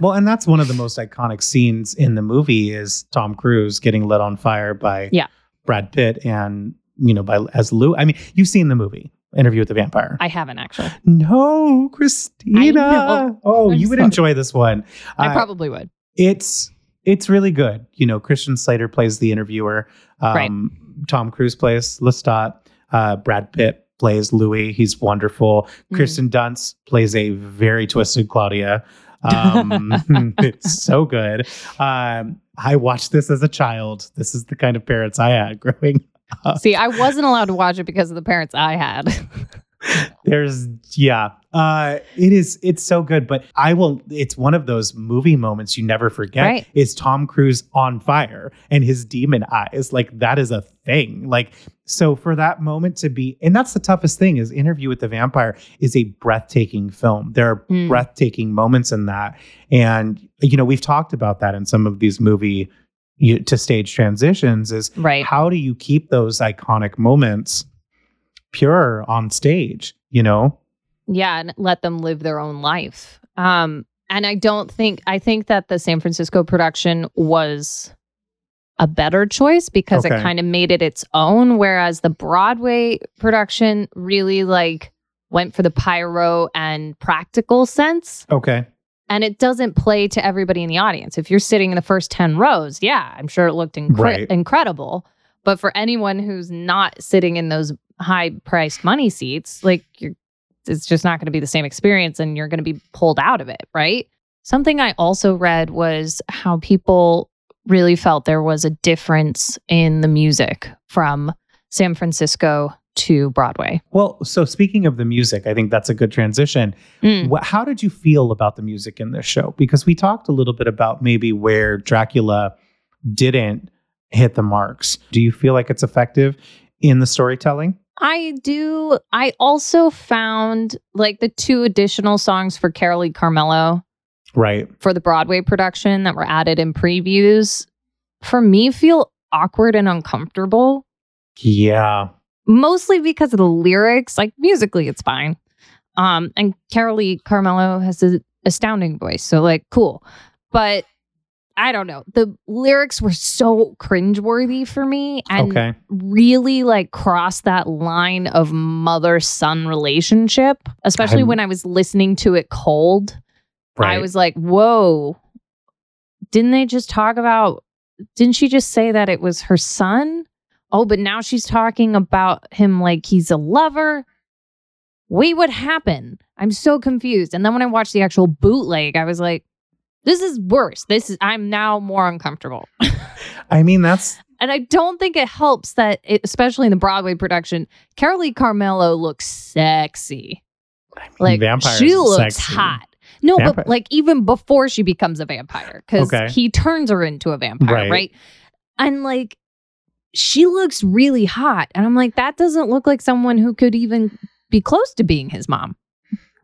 Well, and that's one of the most iconic scenes in the movie is Tom Cruise getting lit on fire by Yeah. Brad Pitt and you know by as Lou. I mean, you've seen the movie Interview with the Vampire. I haven't actually. no, Christina. Oh, I'm you would sorry. enjoy this one. I Uh, probably would. it's it's really good. You know, Christian Slater plays the interviewer. Um, Tom Cruise plays Lestat. Uh, Brad Pitt plays Louis. He's wonderful. Mhm. Kirsten Dunst plays a very twisted Claudia. Um, it's so good. Um, I watched this as a child. This is the kind of parents I had growing. See, I wasn't allowed to watch it because of the parents I had. There's yeah. Uh, it is it's so good, but I will it's one of those movie moments you never forget Right. is Tom Cruise on fire and his demon eyes. Like that is a thing. Like so for that moment to be and that's the toughest thing is Interview with the Vampire is a breathtaking film. There are Mm. breathtaking moments in that. And you know, we've talked about that in some of these movie you, to stage transitions is right. how do you keep those iconic moments pure on stage you know Yeah, and let them live their own life. Um, and I don't think I think that the San Francisco production was a better choice because it kind of made it its own, whereas the Broadway production really like went for the pyro and practical sense. okay And it doesn't play to everybody in the audience. If you're sitting in the first 10 rows, yeah, I'm sure it looked incre- Right. incredible. But for anyone who's not sitting in those high priced money seats, like you're, it's just not going to be the same experience and you're going to be pulled out of it, right? Something I also read was how people really felt there was a difference in the music from San Francisco to Broadway. Well, so speaking of the music, I think that's a good transition. Mm. How did you feel about the music in this show? Because we talked a little bit about maybe where Dracula didn't hit the marks. Do you feel like it's effective in the storytelling? I do. I also found like the two additional songs for Carolee Carmello. Right. for the Broadway production that were added in previews for me feel awkward and uncomfortable. Yeah. Mostly because of the lyrics. Like musically, it's fine. Um, and Carolee Carmello has an astounding voice, so like cool. But I don't know. The lyrics were so cringeworthy for me and okay. really like crossed that line of mother son relationship, especially I'm- when I was listening to it cold. Right. I was like, whoa, didn't they just talk about, didn't she just say that it was her son? Oh, but now she's talking about him like he's a lover. Wait, what happened? I'm so confused. And then when I watched the actual bootleg, I was like, this is worse. This is, I'm now more uncomfortable. I mean, that's And I don't think it helps that, it, especially in the Broadway production, Carolee Carmello looks sexy. I mean, Like vampires she looks sexy. hot. No, but like even before she becomes a vampire, because Okay. he turns her into a vampire, Right. right. And like she looks really hot. And I'm like, that doesn't look like someone who could even be close to being his mom.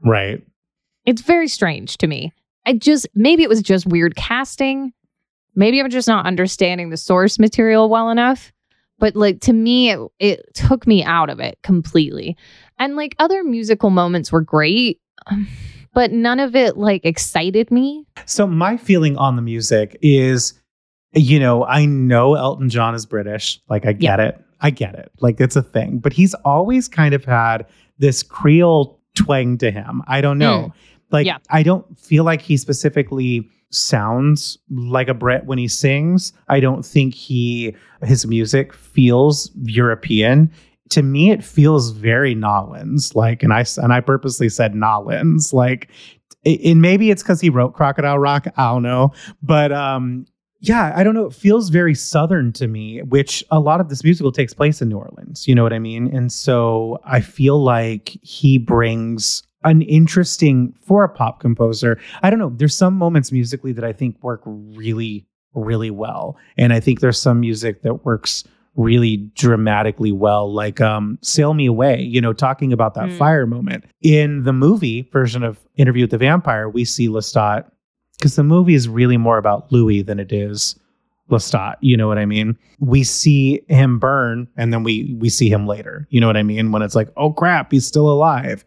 Right. It's very strange to me. I just maybe it was just weird casting. Maybe I'm just not understanding the source material well enough. But like to me, it, it took me out of it completely. And like other musical moments were great, but none of it like excited me. So my feeling on the music is, you know, I know Elton John is British. Like I get it. I get it. Like it's a thing. But he's always kind of had this Creole twang to him. I don't know. Like Yeah. I don't feel like he specifically sounds like a Brit when he sings. I don't think he his music feels European. To me, it feels very Nolans. Like, and I and I purposely said Nolans. Like, and maybe it's because he wrote Crocodile Rock. I don't know, but um, yeah, I don't know. It feels very southern to me, which a lot of this musical takes place in New Orleans. You know what I mean? And so I feel like he brings an interesting for a pop composer. I don't know. There's some moments musically that I think work really, really well, and I think there's some music that works really dramatically well like um sail me away you know talking about that Mm. fire moment in the movie version of interview with the vampire we see lestat because the movie is really more about louis than it is lestat you know what i mean? We see him burn and then we we see him later you know what i mean? When it's like oh crap he's still alive.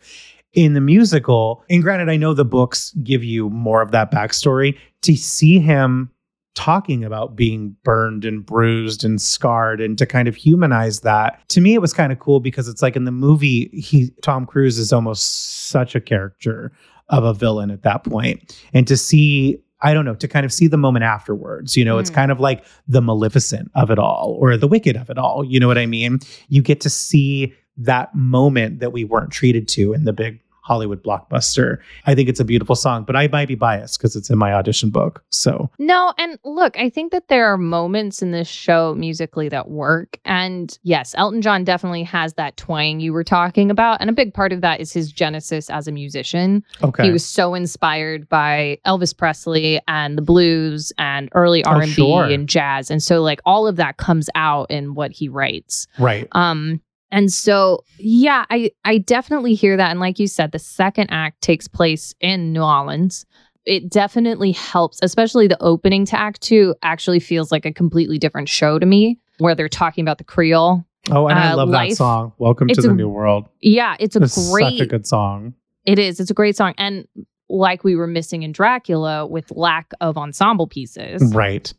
In the musical and granted i know the books give you more of that backstory to see him talking about being burned and bruised and scarred and to kind of humanize that to me it was kind of cool because it's like in the movie he tom cruise is almost such a character of a villain at that point and to see i don't know to kind of see the moment afterwards you know it's Mm. kind of like the maleficent of it all or the wicked of it all you know what i mean you get to see that moment that we weren't treated to in the big hollywood blockbuster i think it's a beautiful song but i might be biased because it's in my audition book so No, and look, I think that there are moments in this show musically that work. And yes, Elton John definitely has that twang you were talking about. And a big part of that is his genesis as a musician. okay He was so inspired by Elvis Presley and the blues and early Oh, R&B sure. and jazz. And so like all of that comes out in what he writes. right Um and so yeah, I I definitely hear that and like you said the second act takes place in New Orleans. It definitely helps, especially the opening to act 2 actually feels like a completely different show to me where they're talking about the Creole. Oh, and I uh, love that song. Welcome to It's the a- New World. Yeah, it's a It's great such a good song. It is. It's a great song and like we were missing in Dracula with lack of ensemble pieces. Right.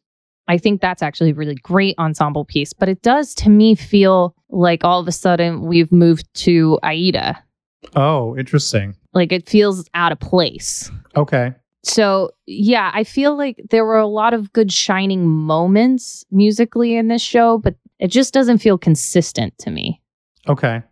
I think that's actually a really great ensemble piece, but it does to me feel like all of a sudden we've moved to Aida. Oh, interesting. Like it feels out of place. Okay. So, yeah, I feel like there were a lot of good shining moments musically in this show, but it just doesn't feel consistent to me. Okay.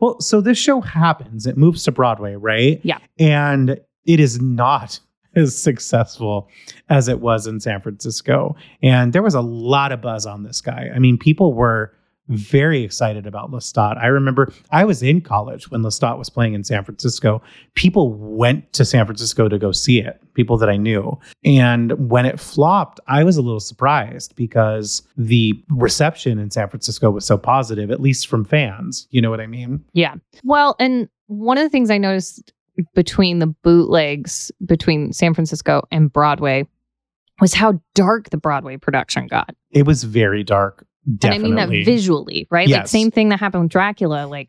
Well, so this show happens. It moves to Broadway, right? Yeah. And it is not as successful as it was in San Francisco. And there was a lot of buzz on this guy. I mean, people were very excited about Lestat. I remember I was in college when Lestat was playing in San Francisco. People went to San Francisco to go see it, people that I knew. And when it flopped, I was a little surprised because the reception in San Francisco was so positive, at least from fans. You know what I mean? Yeah. Well, and one of the things I noticed between the bootlegs between San Francisco and Broadway was how dark the Broadway production got. It was very dark. Definitely. And I mean that visually, right? Like same thing that happened with Dracula. Like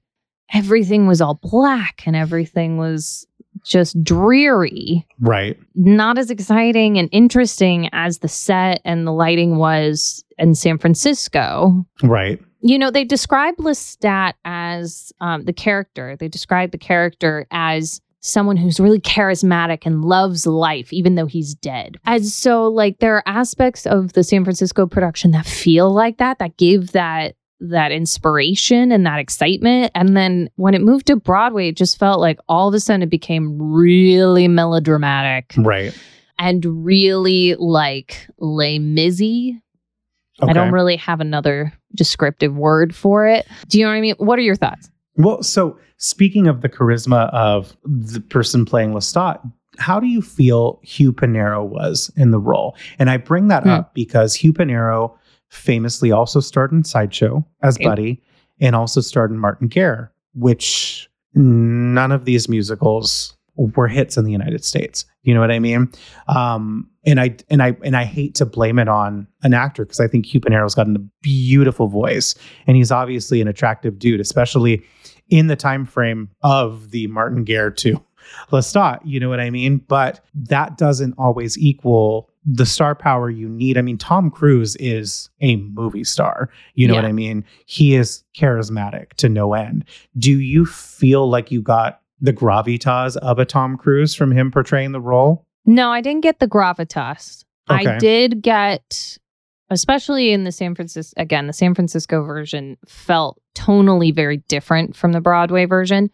everything was all black and everything was just dreary. Right. Not as exciting and interesting as the set and the lighting was in San Francisco. Right. You know, they describe Lestat as um, the character. They describe the character as someone who's really charismatic and loves life, even though he's dead. And so, like, there are aspects of the San Francisco production that feel like that, that give that that inspiration and that excitement. And then when it moved to Broadway, it just felt like all of a sudden it became really melodramatic Right. and really like Les Mis I don't really have another descriptive word for it. Do you know what I mean? What are your thoughts? Well, so speaking of the charisma of the person playing Lestat, how do you feel Hugh Panaro was in the role? And I bring that Hmm. up because Hugh Panaro famously also starred in Sideshow as Okay. Buddy and also starred in Martin Guerre, which none of these musicals were hits in the United States. You know what I mean? Um, and I and I and I hate to blame it on an actor because I think Hugh Panaro's got a beautiful voice and he's obviously an attractive dude, especially in the time frame of the Martin Guerre to Lestat. You know what I mean? But that doesn't always equal the star power you need. I mean, Tom Cruise is a movie star. You know Yeah. what I mean? He is charismatic to no end. Do you feel like you got the gravitas of a Tom Cruise from him portraying the role? No, I didn't get the gravitas. I did get, especially in the San Francisco, again, the San Francisco version felt tonally very different from the Broadway version.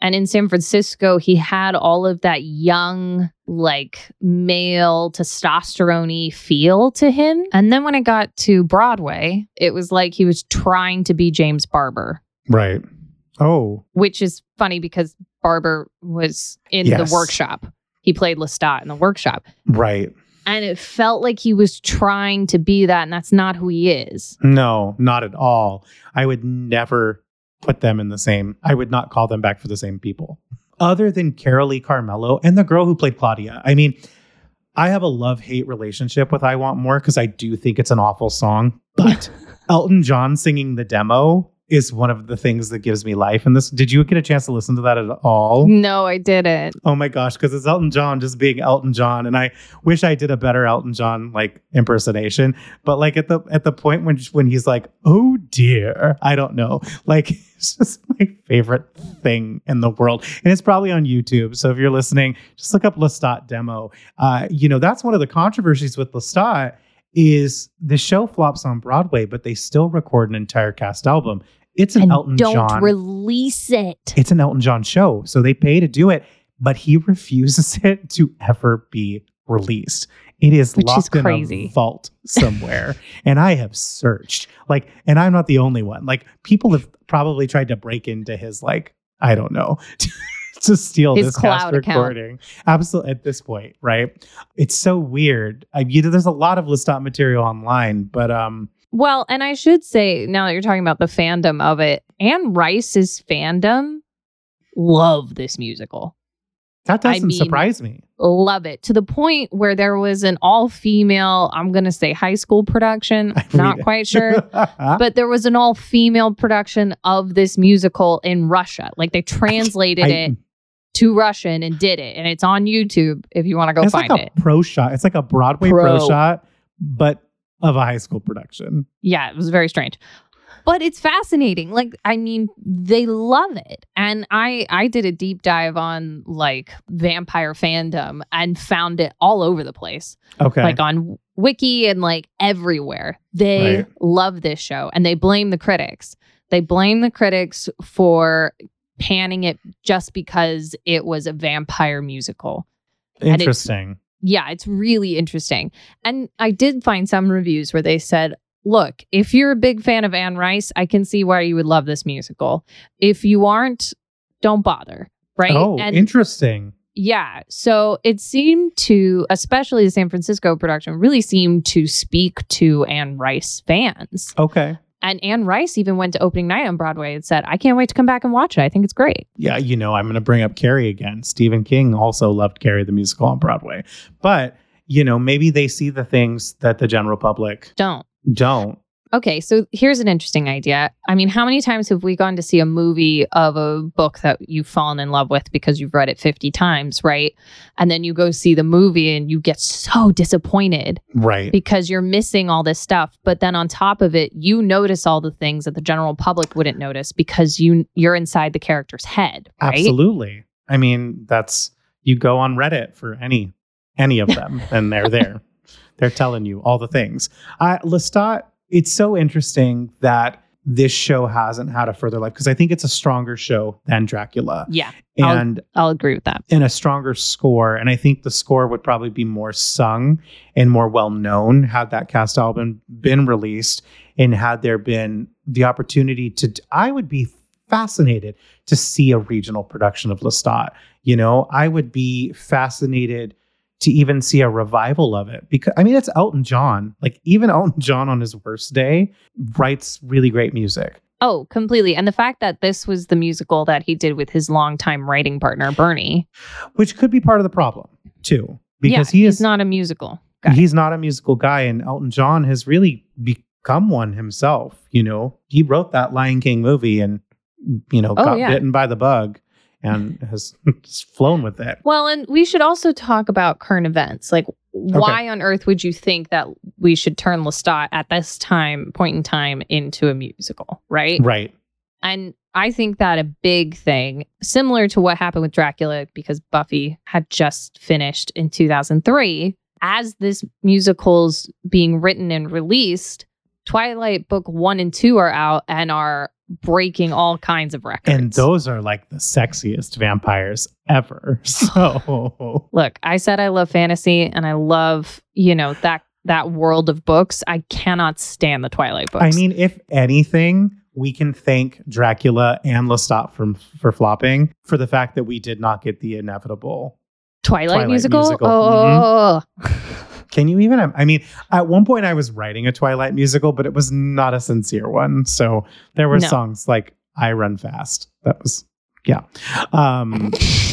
And in San Francisco, he had all of that young, like male testosterone feel to him. And then when I got to Broadway, it was like he was trying to be James Barbour. Right. Oh, which is funny because Barbour was in Yes. the workshop. He played Lestat in the workshop. right. And it felt like he was trying to be that, and that's not who he is. No, not at all. I would never put them in the same. I would not call them back for the same people. Other than Carolee Carmello and the girl who played Claudia. I mean, I have a love-hate relationship with I Want More because I do think it's an awful song. But Elton John singing the demo is one of the things that gives me life. And this did you get a chance to listen to that at all? No, I didn't. Oh my gosh, because it's Elton John just being Elton John, and I wish I did a better Elton John like impersonation. But like at the at the point when when he's like, "Oh dear," I don't know, like it's just my favorite thing in the world, and it's probably on YouTube. So if you're listening, just look up Lestat demo. Uh, you know that's one of the controversies with Lestat is the show flops on Broadway, but they still record an entire cast album. It's an Elton John And Elton don't John release it. it's an Elton John show. So they pay to do it, but he refuses it to ever be released. It is Which is locked in a vault somewhere. and I have searched. Like, and I'm not the only one. Like, people have probably tried to break into his, like, I don't know, to steal His this cast recording. Absolutely at this point, right? It's so weird. I you know, there's a lot of Lestat material online, but um Well, and I should say, now that you're talking about the fandom of it, Anne Rice's fandom love this musical. that doesn't mean- surprise me. Love it to the point where there was an all female, I'm going to say high school production. I Not mean- quite sure. but there was an all female production of this musical in Russia. Like they translated I- it to Russian and did it. And it's on YouTube if you want to go it's find like a it. pro shot. It's like a Broadway pro. Pro. shot, but of a high school production. Yeah, it was very strange. But it's fascinating. Like, I mean, they love it. And I I did a deep dive on like vampire fandom and found it all over the place. Okay. Like on Wiki and like everywhere. They Right. love this show and they blame the critics. They blame the critics for panning it just because it was a vampire musical. Interesting. Yeah, it's really interesting. And I did find some reviews where they said, look, if you're a big fan of Anne Rice, I can see why you would love this musical. If you aren't, don't bother. Right. Oh, and interesting. yeah. So it seemed to, especially the San Francisco production, really seemed to speak to Anne Rice fans. Okay. And Anne Rice even went to opening night on Broadway and said, I can't wait to come back and watch it. I think it's great. Yeah, you know, I'm going to bring up Carrie again. Stephen King also loved Carrie the musical on Broadway. But, you know, maybe they see the things that the general public Don't. don't. Okay, so here's an interesting idea. I mean, how many times have we gone to see a movie of a book that you've fallen in love with because you've read it 50 times, right? And then you go see the movie and you get so disappointed Right. because you're missing all this stuff. But then on top of it, you notice all the things that the general public wouldn't notice because you you're inside the character's head, right? Absolutely. I mean, that's you go on Reddit for any any of them and they're there. they're telling you all the things. Uh, Lestat, it's so interesting that this show hasn't had a further life because I think it's a stronger show than Dracula Yeah, I'll- and I'll agree with that. and a stronger score. And I think the score would probably be more sung and more well known had that cast album been released and had there been the opportunity to. I would be fascinated to see a regional production of Lestat. You know, I would be fascinated to even see a revival of it because I mean it's Elton John. Like even Elton John on his worst day writes really great music. Oh, completely. And the fact that this was the musical that he did with his longtime writing partner, Bernie. Which could be part of the problem too. Because yeah, he is not a musical guy. he's not a musical guy and elton john has really become one himself you know he wrote that lion king movie and you know Oh, got yeah. bitten by the bug and has flown with that. Well, and we should also talk about current events. Like, why on earth would you think that we should turn Lestat at this time, point in time, into a musical, right? right And I think that a big thing, similar to what happened with Dracula, because Buffy had just finished in 2003, as this musical's being written and released, Twilight Book One and Two are out and are breaking all kinds of records. and those are like the sexiest vampires ever. So look i said i love fantasy and i love you know that that world of books. I cannot stand the twilight books. i mean if anything we can thank dracula and lestat from for flopping for the fact that we did not get the inevitable twilight, Twilight musical, musical. oh, mm-hmm. oh, oh, oh Can you even? I mean, at one point I was writing a Twilight musical, but it was not a sincere one. So there were No. songs like "I Run Fast." That was yeah. Um,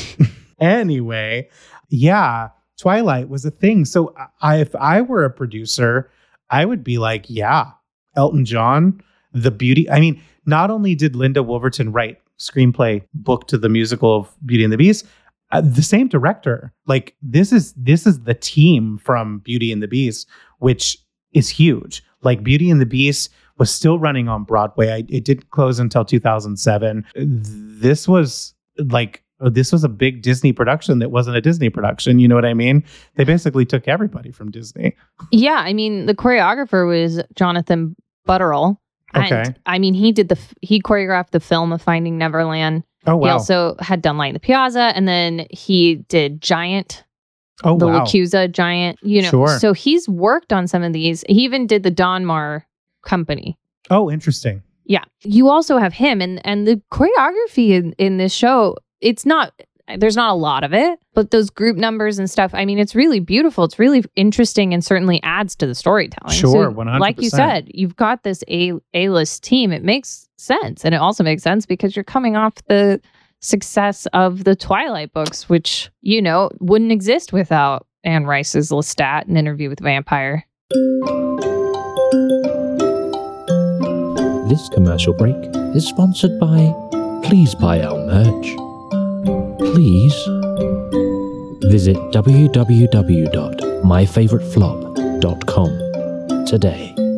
anyway, yeah, Twilight was a thing. So I, if I were a producer, I would be like, yeah, Elton John, the beauty. I mean, not only did Linda Woolverton write screenplay book to the musical of Beauty and the Beast, uh, the same director. Like this is this is the team from Beauty and the Beast, which is huge. Like Beauty and the Beast was still running on Broadway. I, it didn't close until 2007. This was like this was a big Disney production that wasn't a Disney production. You know what I mean? They basically took everybody from Disney. yeah i mean the choreographer was jonathan butterell Okay. and i mean he did the he choreographed the film of finding neverland Oh he also had done light in the piazza and then he did giant oh the wow! LaChiusa giant, you know. Sure. So he's worked on some of these. He even did the Donmar company. Oh, interesting. Yeah. You also have him and and the choreography in, in this show, it's not there's not a lot of it, but those group numbers and stuff, I mean, it's really beautiful. It's really interesting and certainly adds to the storytelling. Sure, So, 100%. Like you said, you've got this A A list team. It makes sense. And it also makes sense because you're coming off the success of the Twilight books, which, you know, wouldn't exist without Anne Rice's Lestat, and interview with Vampire. This commercial break is sponsored by Please Buy Our Merch. Please visit www.myfavoriteflop.com today.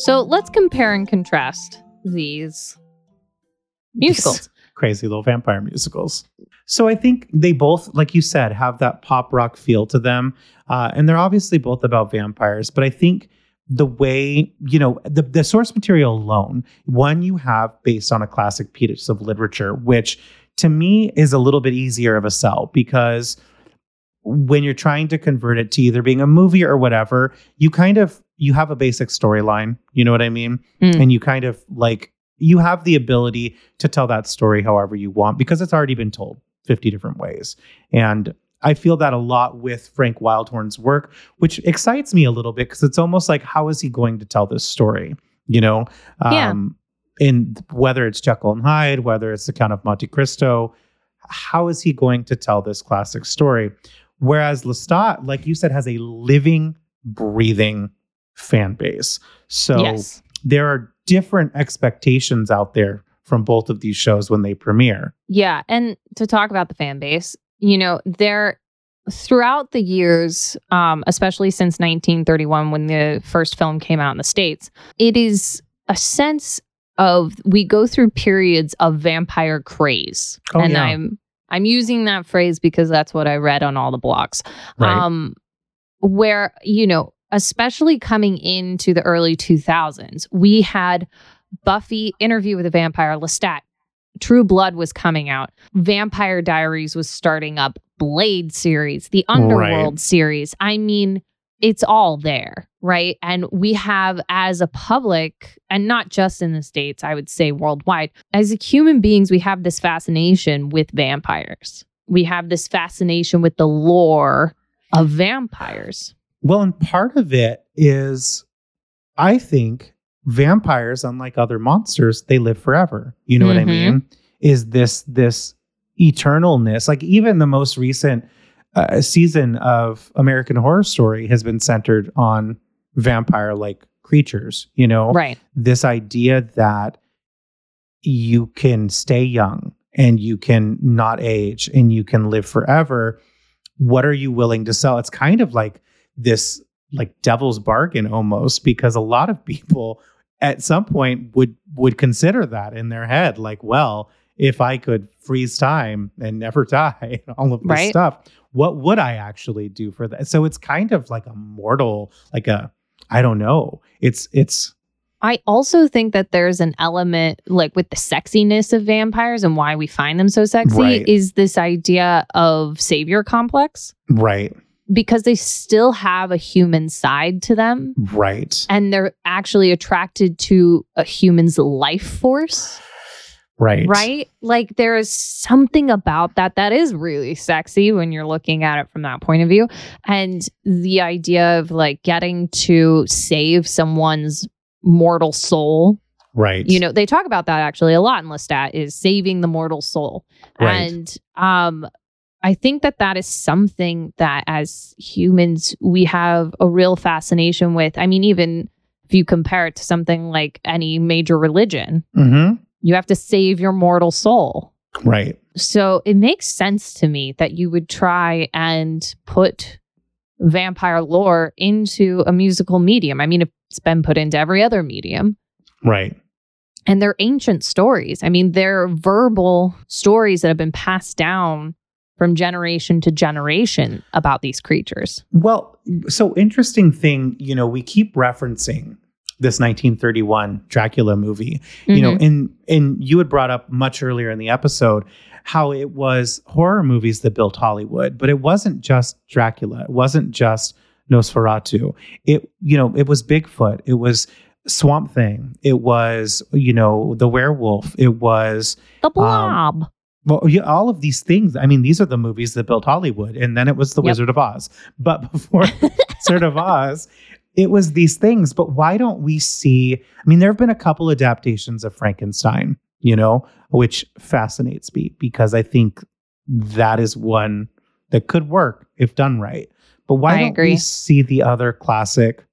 So let's compare and contrast these musicals. crazy little vampire musicals. So I think they both, like you said, have that pop rock feel to them, uh, and they're obviously both about vampires. But I think the way you know the the source material alone, one you have based on a classic piece of literature, which to me is a little bit easier of a sell because when you're trying to convert it to either being a movie or whatever, you kind of you have a basic storyline, you know what I mean? Mm. And you kind of like you have the ability to tell that story however you want because it's already been told 50 different ways. And I feel that a lot with Frank Wildhorn's work, which excites me a little bit because it's almost like how is he going to tell this story? You know, Yeah. um, in whether it's Jekyll and Hyde, whether it's the Count of Monte Cristo, how is he going to tell this classic story? Whereas Lestat, like you said, has a living, breathing fan base. So yes. there are different expectations out there from both of these shows when they premiere. Yeah. And to talk about the fan base, you know, there throughout the years, um, especially since 1931 when the first film came out in the States, it is a sense of we go through periods of vampire craze. Oh, and yeah. I'm I'm using that phrase because that's what I read on all the blogs. Right. Um where, you know, especially coming into the early 2000s, we had Buffy interview with a vampire, Lestat. True Blood was coming out. Vampire Diaries was starting up. Blade series, the Underworld series. I mean, it's all there, right? And we have, as a public, and not just in the States, I would say worldwide, as human beings, we have this fascination with vampires. We have this fascination with the lore of vampires. Well, and part of it is, I think vampires, unlike other monsters, they live forever. You know what I Mhm. mean? Is this this eternalness? Like even the most recent uh, season of American Horror Story has been centered on vampire-like creatures. You know, Right. this idea that you can stay young and you can not age and you can live forever what are you willing to sell it's kind of like this like devil's bargain almost because a lot of people at some point would would consider that in their head like well if i could freeze time and never die and all of this Right. stuff what would i actually do for that so it's kind of like a mortal like a i don't know it's it's I also think that there's an element like with the sexiness of vampires and why we find them so sexy Right. is this idea of savior complex right because they still have a human side to them. Right. And they're actually attracted to a human's life force, right. Right? Like there is something about that that is really sexy when you're looking at it from that point of view. And the idea of like getting to save someone's mortal soul. Right. You know they talk about that actually a lot in lestat is saving the mortal soul. Right. and um i think that that is something that as humans we have a real fascination with. I mean even if you compare it to something like any major religion hmm you have to save your mortal soul. Right. So it makes sense to me that you would try and put vampire lore into a musical medium. I mean it's been put into every other medium. Right. And they're ancient stories. I mean, they're verbal stories that have been passed down from generation to generation about these creatures. Well, so interesting thing, you know, we keep referencing this 1931 Dracula movie. You know, Mhm. and and you had brought up much earlier in the episode how it was horror movies that built Hollywood, but it wasn't just Dracula. It wasn't just Nosferatu. It you know, it was Bigfoot. It was Swamp Thing. It was, you know, the werewolf. It was the blob. Well, yeah, all of these things. I mean, these are the movies that built Hollywood, and then it was The Yep. Wizard of Oz. But before Wizard of Oz, it was these things. But why don't we see? I mean, there have been a couple adaptations of Frankenstein, you know, which fascinates me because I think that is one that could work if done right. But why I don't agree. we see the other classic?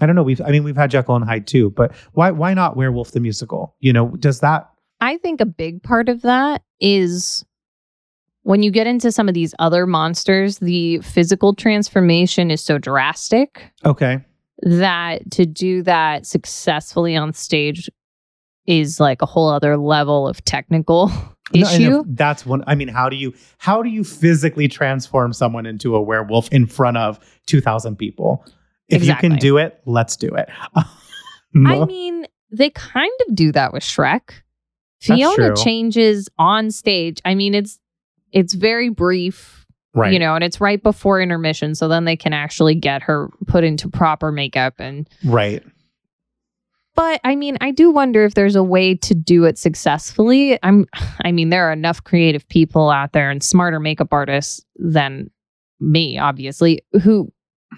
I don't know. We've, I mean, we've had Jekyll and Hyde too, but why, why not Werewolf the musical? You know, does that I think a big part of that is when you get into some of these other monsters, the physical transformation is so drastic okay? that to do that successfully on stage is like a whole other level of technical No, issue. that's one. I mean, how do you how do you physically transform someone into a werewolf in front of two thousand people? If you can do it, let's do it. I mean, they kind of do that with Shrek. Fiona changes on stage. I mean, it's it's very brief, Right. you know, and it's right before intermission, so then they can actually get her put into proper makeup and Right. but I mean, I do wonder if there's a way to do it successfully. I'm I mean, there are enough creative people out there and smarter makeup artists than me, obviously, who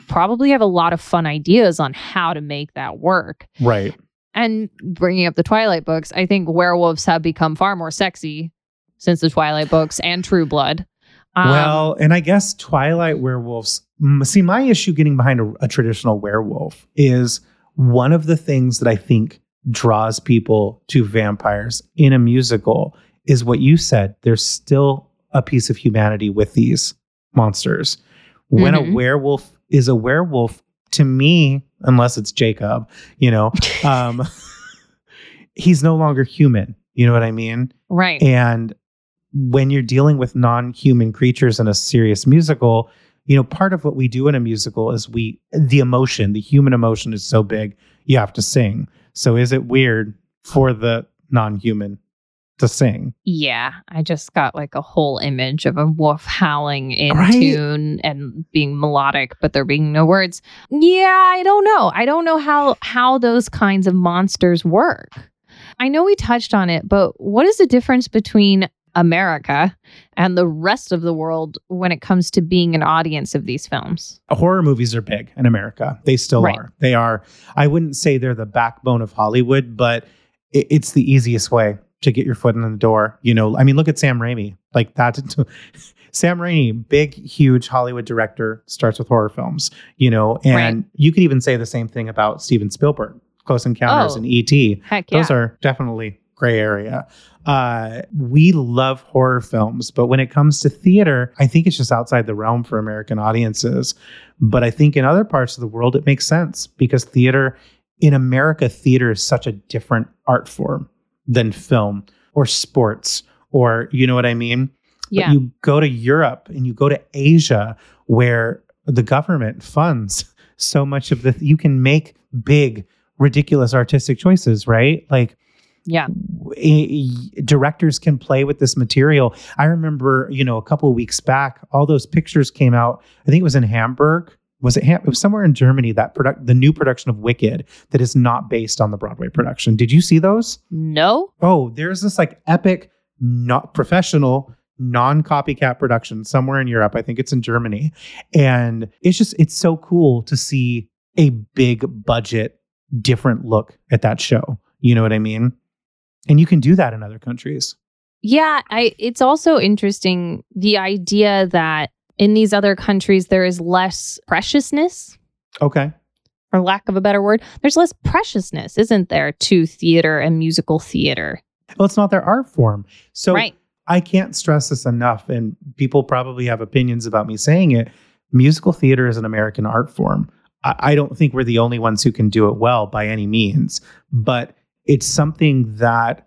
probably have a lot of fun ideas on how to make that work. Right. And bringing up the Twilight books, I think werewolves have become far more sexy since the Twilight books and True Blood. Um, well, and I guess Twilight werewolves. See, my issue getting behind a, a traditional werewolf is one of the things that I think draws people to vampires in a musical is what you said. There's still a piece of humanity with these monsters. When a Mhm. werewolf is a werewolf, to me, unless it's Jacob, you know, um, he's no longer human. You know what I mean? right. And when you're dealing with non-human creatures in a serious musical, you know, part of what we do in a musical is we the emotion, the human emotion is so big, you have to sing. So is it weird for the non-human to sing? Yeah, I just got like a whole image of a wolf howling in Right? tune and being melodic, but there being no words. Yeah, I don't know. I don't know how how those kinds of monsters work. I know we touched on it, but what is the difference between America and the rest of the world when it comes to being an audience of these films? Horror movies are big in America. They still Right. are. They are I wouldn't say they're the backbone of Hollywood, but it's the easiest way to get your foot in the door. You know, I mean, look at Sam Raimi. Like that Sam Raimi, big, huge Hollywood director, starts with horror films, you know, and you could even say the same thing about Steven Spielberg, Close Encounters Oh. and E.T. Heck yeah. Those are definitely gray area. Uh, we love horror films, but when it comes to theater, I think it's just outside the realm for American audiences. But I think in other parts of the world, it makes sense because theater in America, theater is such a different art form than film or sports or, you know what I mean? yeah. But you go to Europe and you go to Asia where the government funds so much of the you can make big ridiculous artistic choices, right? Like yeah. e- e- eh, directors can play with this material. I remember, you know, a couple of weeks back, all those pictures came out. I think it was in Hamburg. Was it? Ham- it was somewhere in Germany. That product, the new production of Wicked, that is not based on the Broadway production. Did you see those? No? Oh, there's this like epic, not professional, non copycat production somewhere in Europe. I think it's in Germany. And it's just, it's so cool to see a big budget, different look at that show. You know what I mean? And you can do that in other countries. Yeah, I it's also interesting the idea that in these other countries there is less preciousness, Okay. for lack of a better word. There's less preciousness, isn't there, to theater and musical theater? Well, it's not their art form. So right. I can't stress this enough, and people probably have opinions about me saying it. Musical theater is an American art form. I, I don't think we're the only ones who can do it well by any means, but it's something that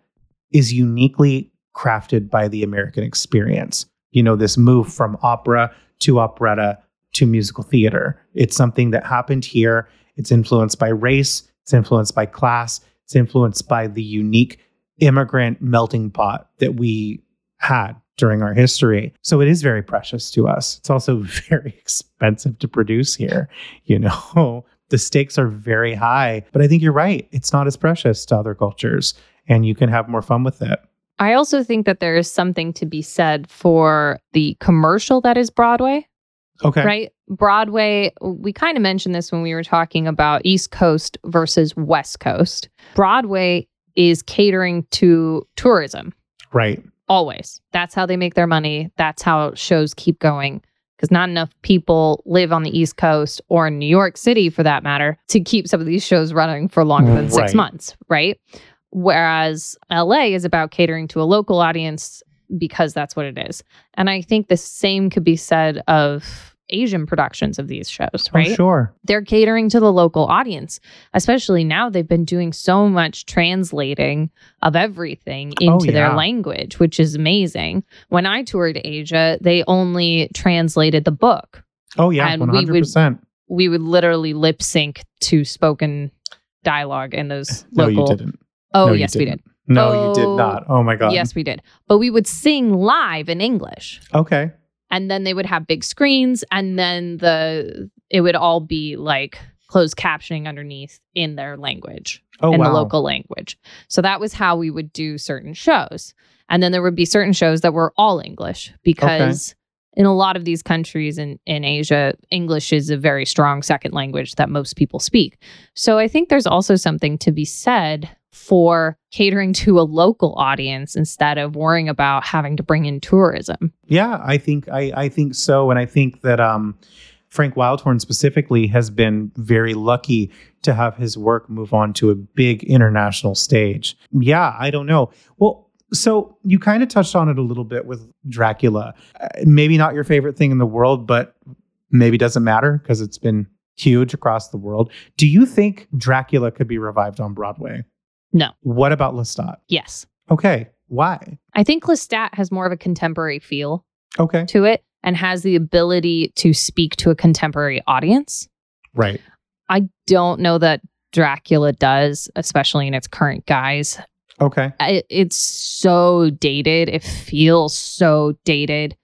is uniquely crafted by the American experience. You know, this move from opera to operetta to musical theater. It's something that happened here. It's influenced by race, it's influenced by class, it's influenced by the unique immigrant melting pot that we had during our history. So it is very precious to us. It's also very expensive to produce here. You know, the stakes are very high, but I think you're right. It's not as precious to other cultures and you can have more fun with it. I also think that there is something to be said for the commercial that is Broadway, Okay. right? Broadway, we kind of mentioned this when we were talking about East Coast versus West Coast. Broadway is catering to tourism. Right. always. That's how they make their money. That's how shows keep going because not enough people live on the East Coast or in New York City for that matter to keep some of these shows running for longer than six Right. months, right? Whereas LA is about catering to a local audience because that's what it is. And I think the same could be said of Asian productions of these shows, right? Oh, sure. they're catering to the local audience especially now they've been doing so much translating of everything Oh, into their language which is amazing when i toured asia they only translated the book Oh, yeah. And we would- 100%. we would literally lip sync to spoken dialogue in those No, local you didn't. Oh No, yes we did No, you did Oh, not. Oh my god. Yes, we did. But we would sing live in English. Okay. and then they would have big screens and then the it would all be like closed captioning underneath in their language Oh in wow. the local language so that was how we would do certain shows and then there would be certain shows that were all english because in a lot of these countries in, in asia english is a very strong second language that most people speak so i think there's also something to be said for catering to a local audience instead of worrying about having to bring in tourism Yeah, I think I, I think so, and I think that um, Frank Wildhorn specifically has been very lucky to have his work move on to a big international stage. Yeah, I don't know. Well, so you kind of touched on it a little bit with Dracula. Uh, maybe not your favorite thing in the world, but maybe doesn't matter because it's been huge across the world. Do you think Dracula could be revived on Broadway? No. What about Lestat? yes Okay, why? I think Lestat has more of a contemporary feel Okay, to it and has the ability to speak to a contemporary audience. right. I don't know that Dracula does, especially in its current guise. Okay, It, it's so dated. It feels so dated.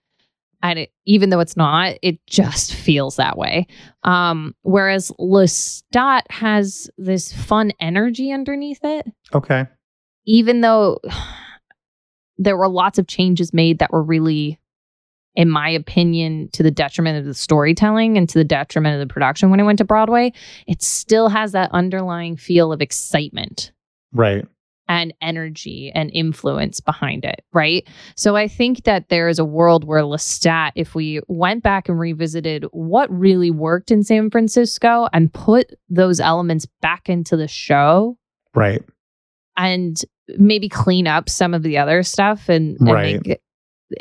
And it, even though it's not, it just feels that way. Um, whereas Lestat has this fun energy underneath it. okay. even though there were lots of changes made that were really in my opinion to the detriment of the storytelling and to the detriment of the production when it went to broadway it still has that underlying feel of excitement Right. And energy and influence behind it right? So i think that there is a world where lestat if we went back and revisited what really worked in san francisco and put those elements back into the show Right. and maybe clean up some of the other stuff and, and Right. make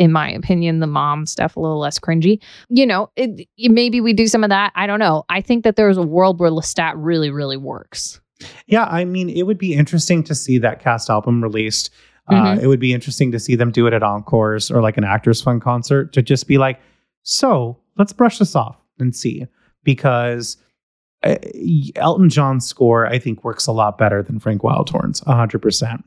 in my opinion the mom stuff a little less cringy. You know it, it- maybe we do some of that. I don't know. I think that there's a world where lestat really really works Yeah, I mean, it would be interesting to see that cast album released. Uh, Mhm. it would be interesting to see them do it at Encores or like an Actors Fund concert to just be like, so let's brush this off and see. Because uh, Elton John's score, I think, works a lot better than Frank Wildhorn's, 100%.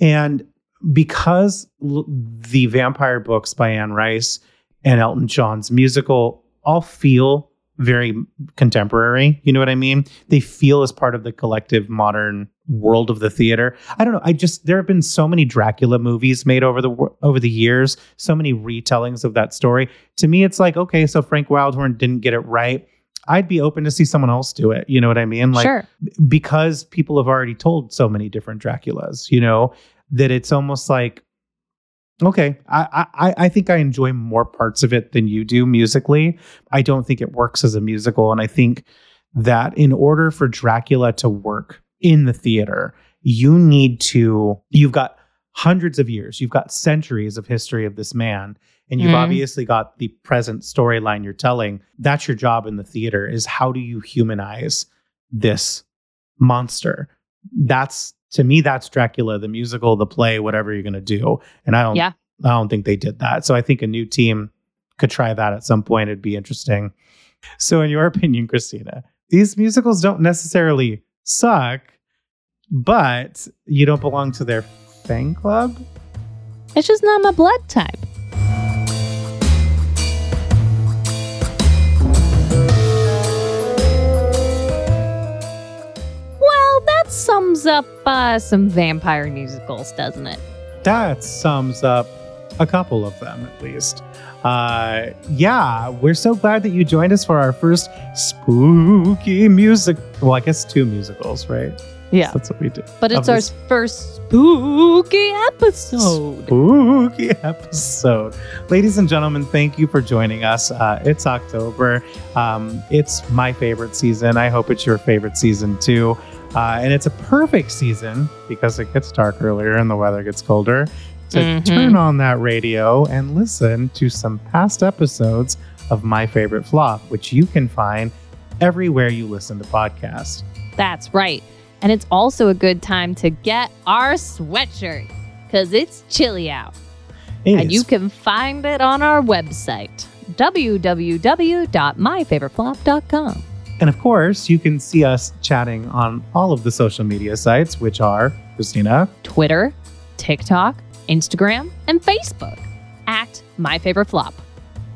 And because l- the vampire books by Anne Rice and Elton John's musical all feel very contemporary. You know what I mean? They feel as part of the collective modern world of the theater. I don't know. I just there have been so many Dracula movies made over the over the years, so many retellings of that story. To me, it's like okay, so Frank Wildhorn didn't get it right. I'd be open to see someone else do it. You know what I mean? Like sure because people have already told so many different Draculas, you know, that it's almost like, okay, I, I, I think I enjoy more parts of it than you do musically. I don't think it works as a musical. And I think that in order for Dracula to work in the theater, you need to, you've got hundreds of years, you've got centuries of history of this man. And you've Mhm. obviously got the present storyline you're telling. That's your job in the theater is how do you humanize this monster. That's to me, that's Dracula, the musical, the play, whatever you're gonna do. And I don't Yeah. I don't think they did that. So I think a new team could try that at some point. It'd be interesting. So in your opinion, Christina, these musicals don't necessarily suck, but you don't belong to their fan club? it's just not my blood type sums up uh, some vampire musicals doesn't it That sums up a couple of them at least. Uh, yeah, we're so glad that you joined us for our first spooky music. Well, I guess two musicals, right? yeah That's what we do. but it's our this first spooky episode spooky episode. Ladies and gentlemen, thank you for joining us. Uh, it's October. Um, it's my favorite season. I hope it's your favorite season too. Uh, and it's a perfect season because it gets dark earlier and the weather gets colder to Mhm. turn on that radio and listen to some past episodes of My Favorite Flop, which you can find everywhere you listen to podcasts. That's right. And it's also a good time to get our sweatshirt because it's chilly out. It and is you can find it on our website, www.myfavoriteflop.com. And of course, you can see us chatting on all of the social media sites, which are Christina. Twitter, TikTok, Instagram, and Facebook at My Favorite Flop.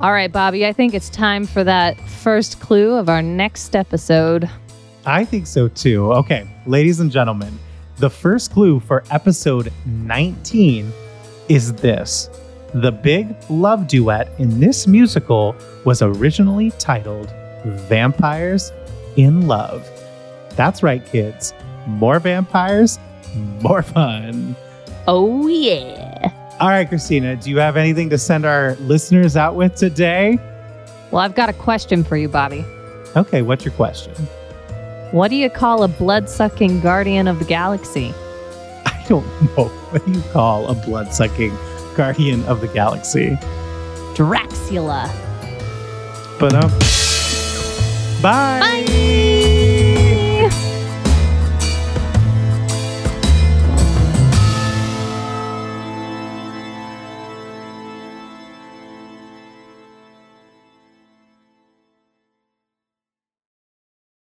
All right, Bobby, I think it's time for that first clue of our next episode. I think so too. Okay, ladies and gentlemen, the first clue for episode 19 is this The big love duet in this musical was originally titled Vampires in Love. That's right, kids. More vampires, more fun. Oh, yeah. All right, Christina, do you have anything to send our listeners out with today? Well, I've got a question for you, Bobby. Okay, what's your question? What do you call a blood sucking guardian of the galaxy? I don't know. What do you call a blood sucking guardian of the galaxy? Draxula. But um, Bye. Bye.